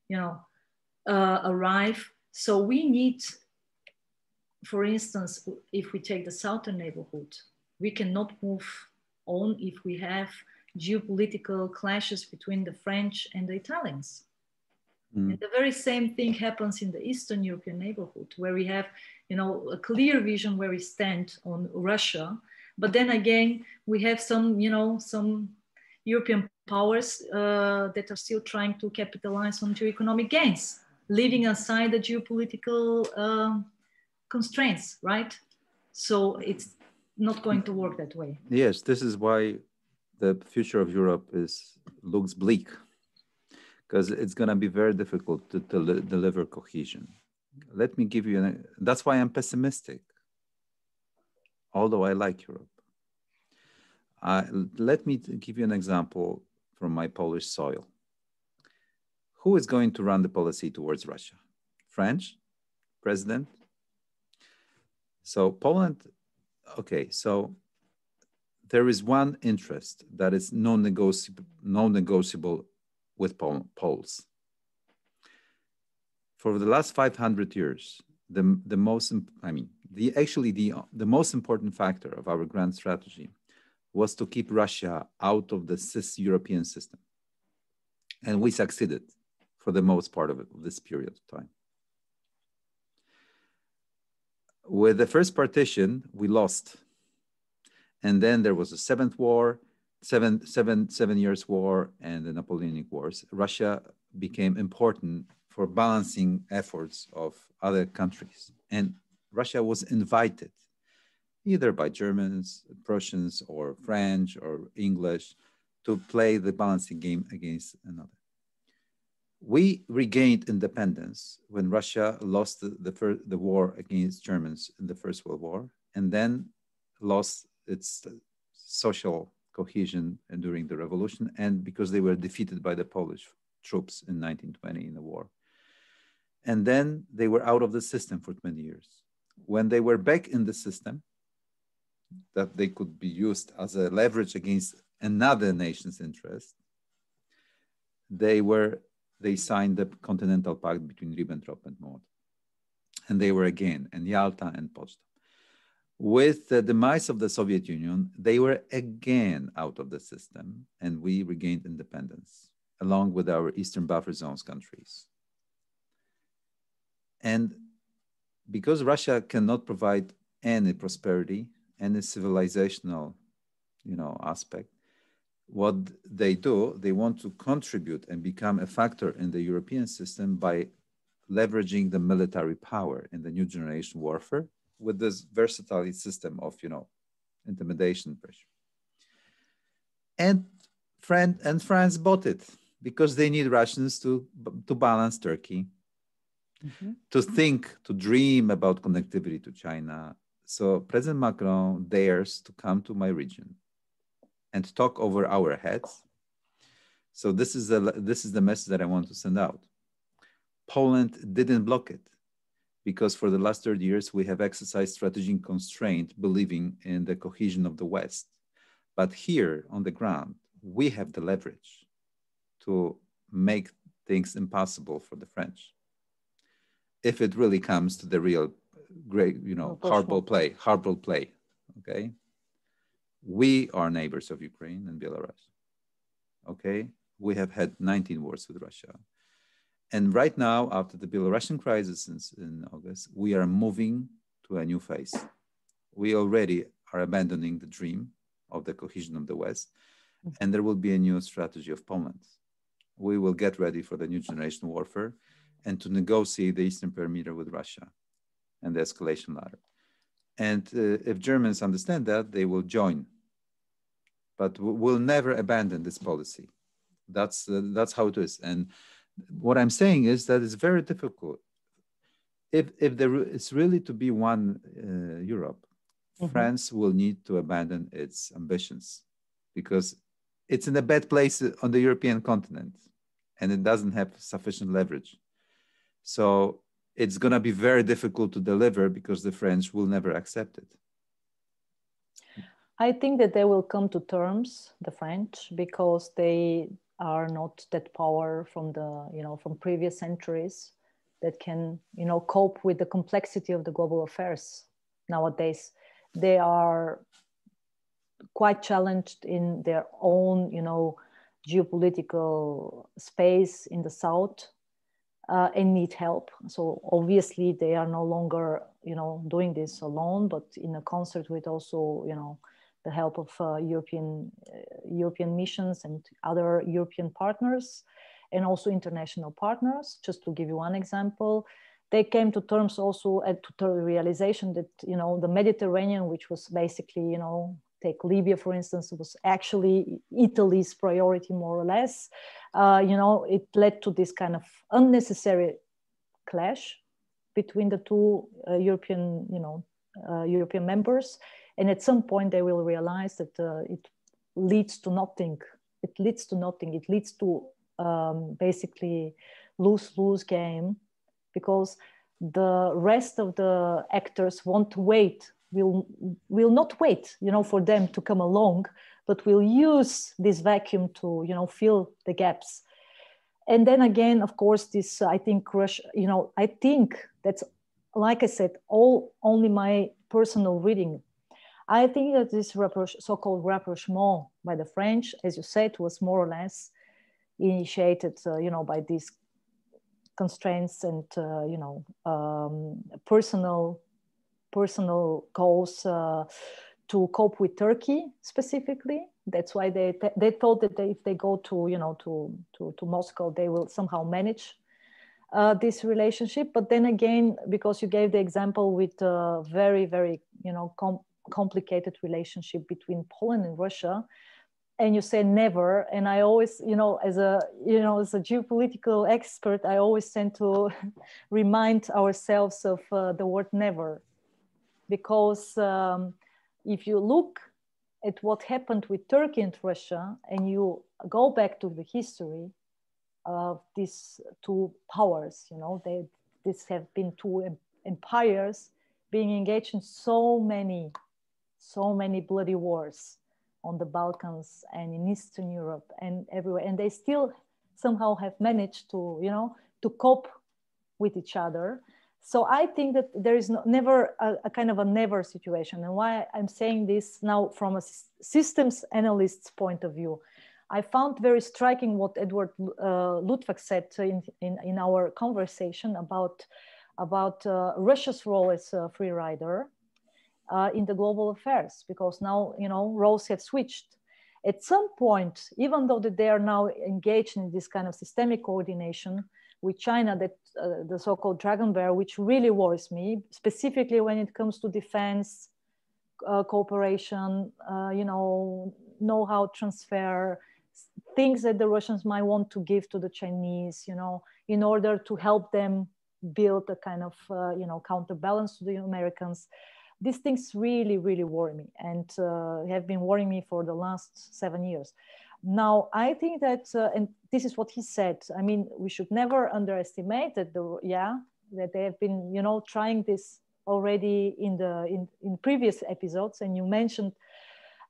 you know, uh, arrive. So we need for instance, if we take the southern neighborhood, we cannot move on if we have geopolitical clashes between the French and the Italians. Mm. And the very same thing happens in the Eastern European neighborhood, where we have, you know, a clear vision where we stand on Russia. But then again, we have some, you know, some European powers uh, that are still trying to capitalize on geoeconomic gains, leaving aside the geopolitical uh, constraints, right? So it's not going to work that way. Yes, this is why the future of Europe is looks bleak because it's going to be very difficult to, deliver cohesion. Let me give you an, that's why I'm pessimistic, although I like Europe. Uh, let me give you an example from my Polish soil. Who is going to run the policy towards Russia? French president so Poland, okay, so there is one interest that is non-negotiable, non-negotiable with Pol Poles. For the last 500 years, the, the most, I mean, the actually the, the most important factor of our grand strategy was to keep Russia out of the cis European system. And we succeeded for the most part of, it, of this period of time with the first partition, we lost. And then there was a seventh war, seven, seven, seven years war, and the Napoleonic Wars. Russia became important for balancing efforts of other countries. And Russia was invited, either by Germans, Prussians, or French, or English, to play the balancing game against another we regained independence when Russia lost the, the, the war against Germans in the First World War, and then lost its social cohesion during the revolution, and because they were defeated by the Polish troops in 1920 in the war. And then they were out of the system for 20 years. When they were back in the system, that they could be used as a leverage against another nation's interest, they were they signed the Continental Pact between Ribbentrop and Molotov. And they were again in Yalta and Potsdam. With the demise of the Soviet Union, they were again out of the system, and we regained independence, along with our Eastern buffer zones countries. And because Russia cannot provide any prosperity, any civilizational, you know, aspect, what they do, they want to contribute and become a factor in the European system by leveraging the military power in the new generation warfare with this versatile system of, you know, intimidation pressure. And, friend, and France bought it because they need Russians to, to balance Turkey, mm-hmm. to think, to dream about connectivity to China. So President Macron dares to come to my region and talk over our heads. So this is the this is the message that I want to send out. Poland didn't block it because for the last 30 years we have exercised strategic constraint, believing in the cohesion of the West. But here on the ground, we have the leverage to make things impossible for the French. If it really comes to the real great, you know, hardball play, hardball play, okay? We are neighbors of Ukraine and Belarus. Okay, we have had 19 wars with Russia. And right now, after the Belarusian crisis in, in August, we are moving to a new phase. We already are abandoning the dream of the cohesion of the West. Mm-hmm. And there will be a new strategy of Poland. We will get ready for the new generation warfare and to negotiate the Eastern perimeter with Russia and the escalation ladder. And uh, if Germans understand that, they will join. But we'll never abandon this policy. That's, uh, that's how it is. And what I'm saying is that it's very difficult. If, if there is really to be one uh, Europe, mm-hmm. France will need to abandon its ambitions because it's in a bad place on the European continent and it doesn't have sufficient leverage. So it's going to be very difficult to deliver because the French will never accept it. I think that they will come to terms, the French, because they are not that power from the you know from previous centuries that can you know cope with the complexity of the global affairs nowadays. They are quite challenged in their own you know geopolitical space in the south uh, and need help. So obviously they are no longer, you know, doing this alone, but in a concert with also, you know, the help of uh, European uh, European missions and other European partners, and also international partners. Just to give you one example, they came to terms also at to the realization that you know the Mediterranean, which was basically you know take Libya, for instance, was actually Italy's priority, more or less. Uh, you know, it led to this kind of unnecessary clash between the two uh, European, you know, uh, European members. And at some point, they will realize that uh, it leads to nothing. It leads to nothing. It leads to um, basically lose-lose game because the rest of the actors want to wait will will not wait you know for them to come along but we'll use this vacuum to you know fill the gaps and then again of course this i think rush you know i think that's like i said all only my personal reading i think that this so-called rapprochement by the french as you said was more or less initiated uh, you know by these constraints and uh, you know um, personal personal goals uh, to cope with Turkey specifically. That's why they they thought that they, if they go to you know to to, to Moscow, they will somehow manage uh, this relationship. But then again, because you gave the example with a very very you know com- complicated relationship between Poland and Russia, and you say never, and I always you know as a you know as a geopolitical expert, I always tend to remind ourselves of uh, the word never. Because um, if you look at what happened with Turkey and Russia, and you go back to the history of these two powers, you know, they these have been two empires being engaged in so many, so many bloody wars on the Balkans and in Eastern Europe and everywhere, and they still somehow have managed to, you know, to cope with each other. So I think that there is no, never a, a, kind of a never situation. And why I'm saying this now from a systems analyst's point of view, I found very striking what Edward uh, Luttwak said in, in, in, our conversation about, about uh, Russia's role as a free rider uh, in the global affairs, because now, you know, roles have switched. At some point, even though that they are now engaged in this kind of systemic coordination, with China, that uh, the so-called dragon bear, which really worries me, specifically when it comes to defense uh, cooperation, uh, you know, know-how transfer, things that the Russians might want to give to the Chinese, you know, in order to help them build a kind of, uh, you know, counterbalance to the Americans. These things really, really worry me and uh, have been worrying me for the last seven years. Now, I think that, uh, and this is what he said. I mean, we should never underestimate that the yeah that they have been you know trying this already in the in, in previous episodes, and you mentioned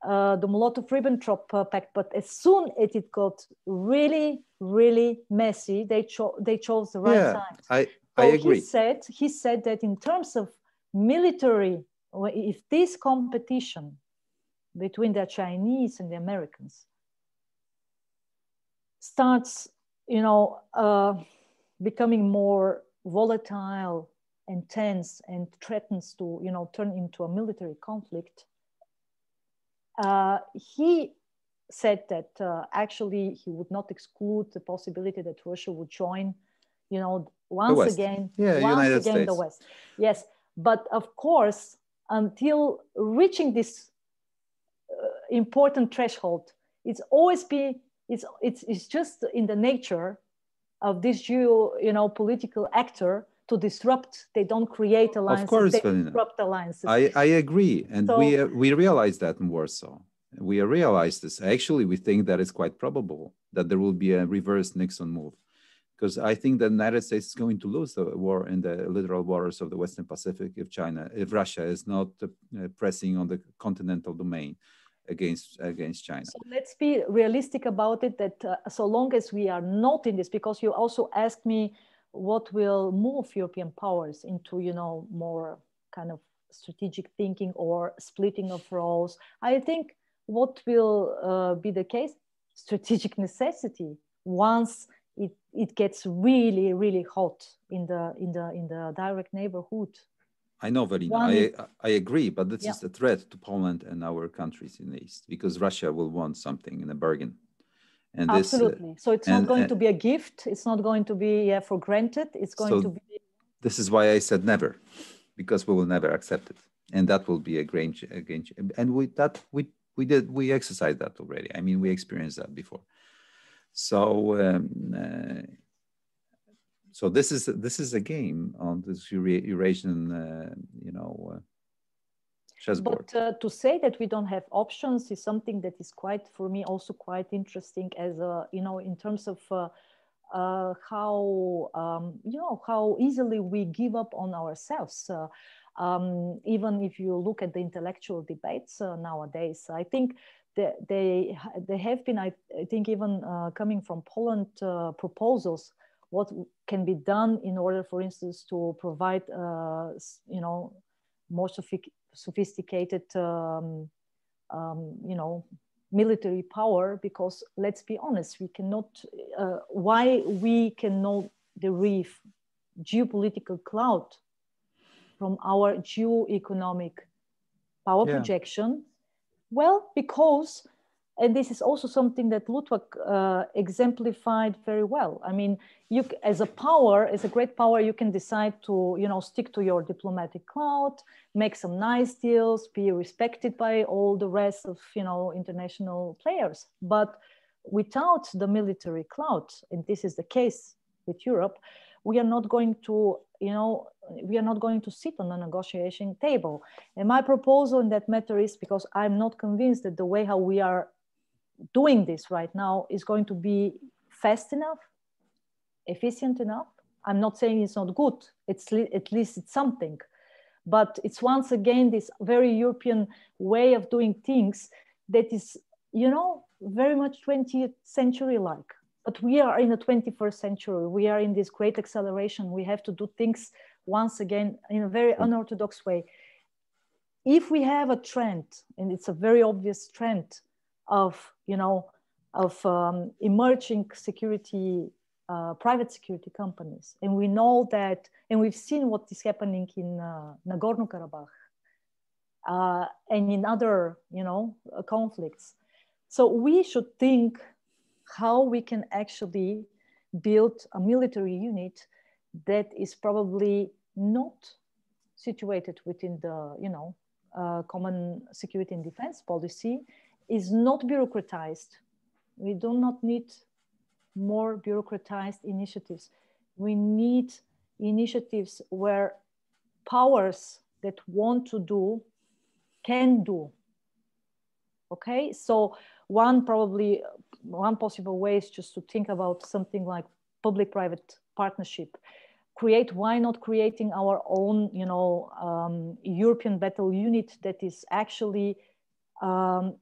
uh, the Molotov-Ribbentrop uh, Pact. But as soon as it got really, really messy, they chose they chose the right yeah, side. I I agree. He said he said that in terms of military, if this competition between the Chinese and the Americans starts, you know, uh, becoming more volatile and tense and threatens to, you know, turn into a military conflict, uh, he said that uh, actually he would not exclude the possibility that Russia would join, you know, once again, yeah, once United again States. the West. Yes, but of course, until reaching this uh, important threshold, it's always be it's it's it's just in the nature of this geo you know political actor to disrupt. They don't create alliances. Of course, they Velina. disrupt alliances. I, I agree, and So- we uh, we realize that in Warsaw. We realize this. Actually, we think that it's quite probable that there will be a reverse Nixon move, because I think the United States is going to lose the war in the littoral waters of the Western Pacific if China, if Russia is not uh, pressing on the continental domain against against China. So let's be realistic about it that uh, so long as we are not in this, because you also asked me what will move European powers into, you know, more kind of strategic thinking or splitting of roles. I think what will uh, be the case, strategic necessity, once it, gets really, really hot in the, in the, in the direct neighborhood. I know, Verina. One I, I agree, but this Yeah. is a threat to Poland and our countries in the East because Russia will want something in a bargain. And this, uh, Absolutely. So it's and- not going and- to be a gift. It's not going to be yeah, for granted. It's going So- to be this is why I said never, because we will never accept it, and that will be a a game, and we that we we did we exercised that already. I mean, we experienced that before. So, um, uh, so this is this is a game on this Eurasian, uh, you know, uh. But uh, to say that we don't have options is something that is quite, for me, also quite interesting as a, you know, in terms of uh, uh, how, um, you know, how easily we give up on ourselves. Um, even if you look at the intellectual debates nowadays, I think they, they have been, I, I think, even uh, coming from Poland, uh, proposals what can be done in order, for instance, to provide, uh, you know, more sophisticated, um, um, you know, military power. Because let's be honest, we cannot. Uh, why we cannot derive geopolitical cloud from our geo-economic power Yeah. projection? Well, because, and this is also something that Luttwak uh, exemplified very well. I mean, you as a power, as a great power, you can decide to, you know, stick to your diplomatic cloud, make some nice deals, be respected by all the rest of, you know, international players. But without the military cloud, and this is the case with Europe, we are not going to, you know, we are not going to sit on the negotiation table. And my proposal in that matter is because I'm not convinced that the way how we are doing this right now is going to be fast enough, efficient enough. I'm not saying it's not good. It's at least it's something, but it's once again this very European way of doing things that is, you know, very much 20th century like. But we are in the 21st century. We are in this great acceleration. We have to do things once again in a very unorthodox way. If we have a trend, and it's a very obvious trend of, you know, of um, emerging security, uh, private security companies, and we know that, and we've seen what is happening in uh, Nagorno-Karabakh uh, and in other, you know, uh, conflicts. So we should think how we can actually build a military unit that is probably not situated within the you know uh, common security and defense policy is not bureaucratized. We do not need more bureaucratized initiatives. We need initiatives where powers that want to do can do. Okay? So one probably one possible way is just to think about something like public private partnership. Create why not creating our own you know um, european battle unit that is actually um,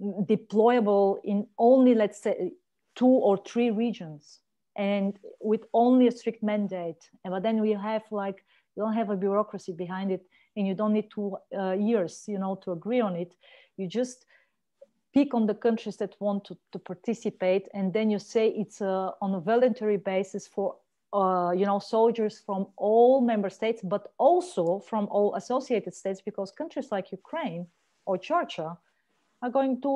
deployable in only let's say two or three regions and with only a strict mandate. And but then we have like you don't have a bureaucracy behind it and you don't need two uh, years you know to agree on it. You just pick on the countries that want to, to participate and then you say it's uh, on a voluntary basis for uh, you know soldiers from all member states but also from all associated states because countries like ukraine or georgia are going to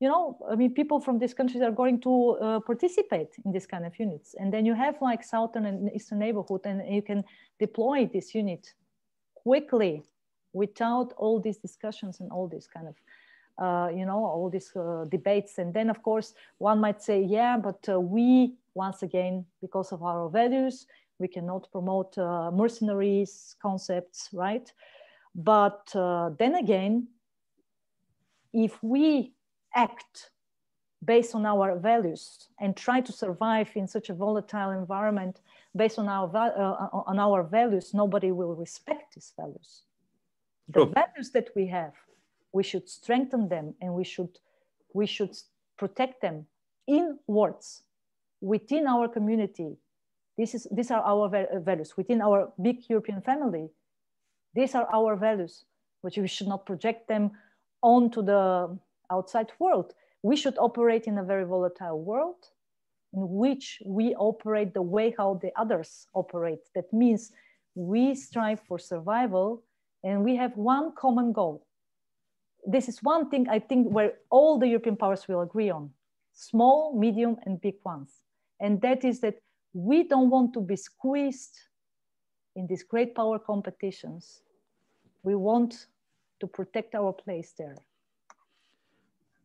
you know i mean people from these countries are going to uh, participate in this kind of units. And then you have like southern and eastern neighborhood and you can deploy this unit quickly without all these discussions and all these kind of uh, you know all these uh, debates. And then of course one might say yeah but uh, we once again because of our values we cannot promote uh, mercenaries concepts right? But uh, then again if we act based on our values and try to survive in such a volatile environment based on our uh, on our values nobody will respect these values. The oh. values that we have we should strengthen them and we should we should protect them in words within our community. This is these are our uh, values. Within our big european family these are our values which we should not project them onto the outside world. We should operate in a very volatile world in which we operate the way how the others operate. That means we strive for survival and we have one common goal this is one thing I think where all the European powers will agree on small, medium, and big ones. And that is that we don't want to be squeezed in these great power competitions. We want to protect our place there.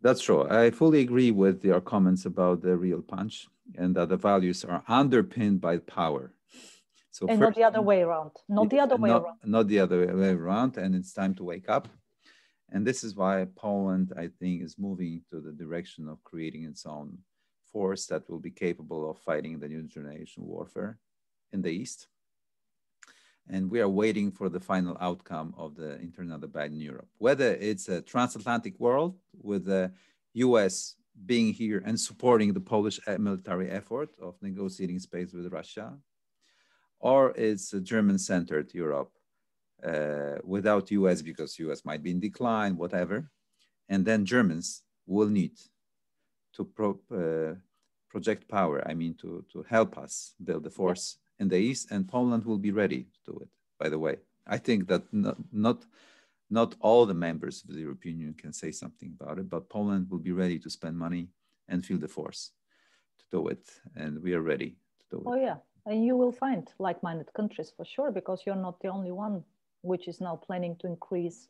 That's true. I fully agree with your comments about the real punch and that the values are underpinned by power. So and first, not the other way around. Not the other way not, around. Not the other way around. And it's time to wake up and this is why Poland, I think, is moving to the direction of creating its own force that will be capable of fighting the new generation warfare in the East. And we are waiting for the final outcome of the internal debate in Europe. Whether it's a transatlantic world with the US being here and supporting the Polish military effort of negotiating space with Russia, or it's a German centered Europe uh, without US because US might be in decline, whatever. And then Germans will need to pro, uh, project power, I mean, to, to help us build the force in the East, and Poland will be ready to do it, by the way. I think that not, not, not all the members of the European Union can say something about it, but Poland will be ready to spend money and feel the force to do it. And we are ready to do it. Oh, yeah. And you will find like minded countries for sure, because you're not the only one which is now planning to increase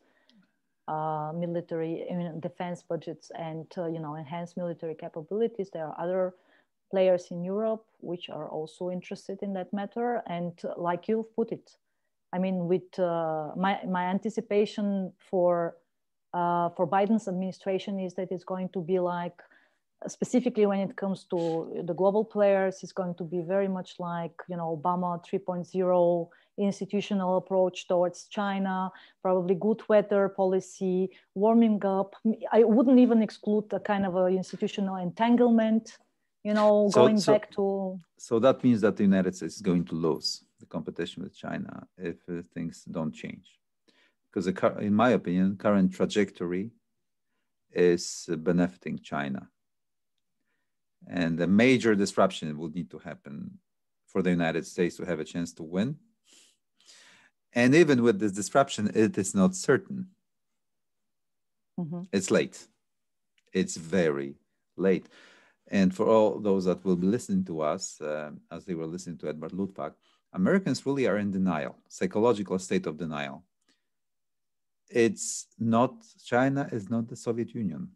uh, military defense budgets and uh, you know enhance military capabilities. There are other players in Europe which are also interested in that matter. And uh, like you've put it, I mean, with uh, my my anticipation for uh, for Biden's administration is that it's going to be like specifically when it comes to the global players, it's going to be very much like you know Obama 3.0 institutional approach towards China, probably good weather policy, warming up. I wouldn't even exclude a kind of a institutional entanglement, you know, so, going so, back to. So that means that the United States is going to lose the competition with China if uh, things don't change. Because in my opinion, current trajectory is benefiting China. And a major disruption will need to happen for the United States to have a chance to win and even with this disruption, it is not certain. Mm-hmm. It's late. It's very late. And for all those that will be listening to us, uh, as they were listening to Edward Luttwak, Americans really are in denial, psychological state of denial. It's not, China is not the Soviet Union.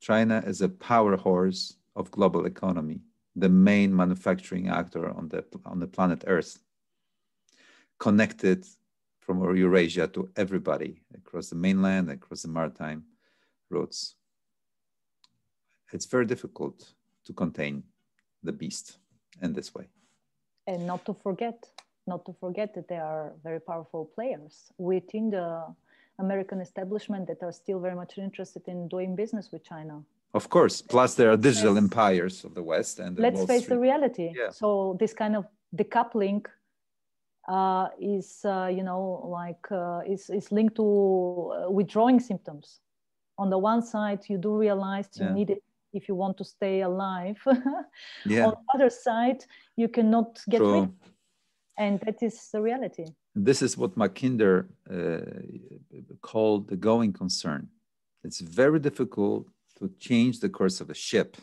China is a power horse of global economy, the main manufacturing actor on the, on the planet Earth connected from Eurasia to everybody across the mainland, across the maritime routes. It's very difficult to contain the beast in this way. And not to forget, not to forget that there are very powerful players within the American establishment that are still very much interested in doing business with China. Of course. Plus, there are digital empires of the West and let's Wall face Street. the reality. Yeah. So this kind of decoupling uh, is uh, you know like uh, is, is linked to uh, withdrawing symptoms on the one side you do realize you yeah. need it if you want to stay alive yeah. on the other side you cannot get True. rid and that is the reality this is what Mackinder uh, called the going concern. It's very difficult to change the course of a ship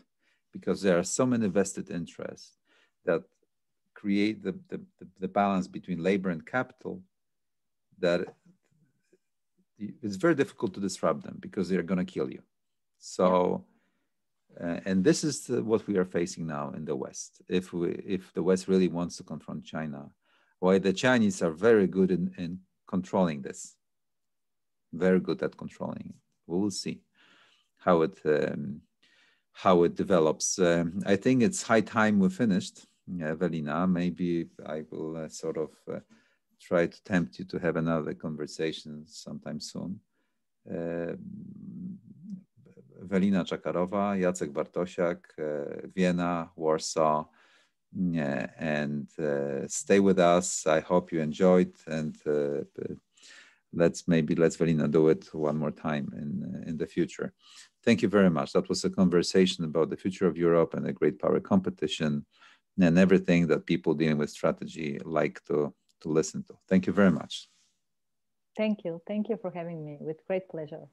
because there are so many vested interests that create the, the, the balance between labor and capital that it's very difficult to disrupt them because they're going to kill you. So, uh, and this is the, what we are facing now in the West. If we, if the West really wants to confront China, why the Chinese are very good in, in controlling this, very good at controlling. We will see how it um, how it develops. Um, I think it's high time we finished, Evelina. Maybe I will uh, sort of uh, try to tempt you to have another conversation sometime soon. Uh, Ewelina Tchakarova, Jacek Bartosiak, Vienna, Warsaw, and stay with us. I hope you enjoyed and let's maybe let's Velina do it one more time in in the future. Thank you very much. That was a conversation about the future of Europe and the great power competition and everything that people dealing with strategy like to to listen to. Thank you very much. Thank you. Thank you for having me with great pleasure.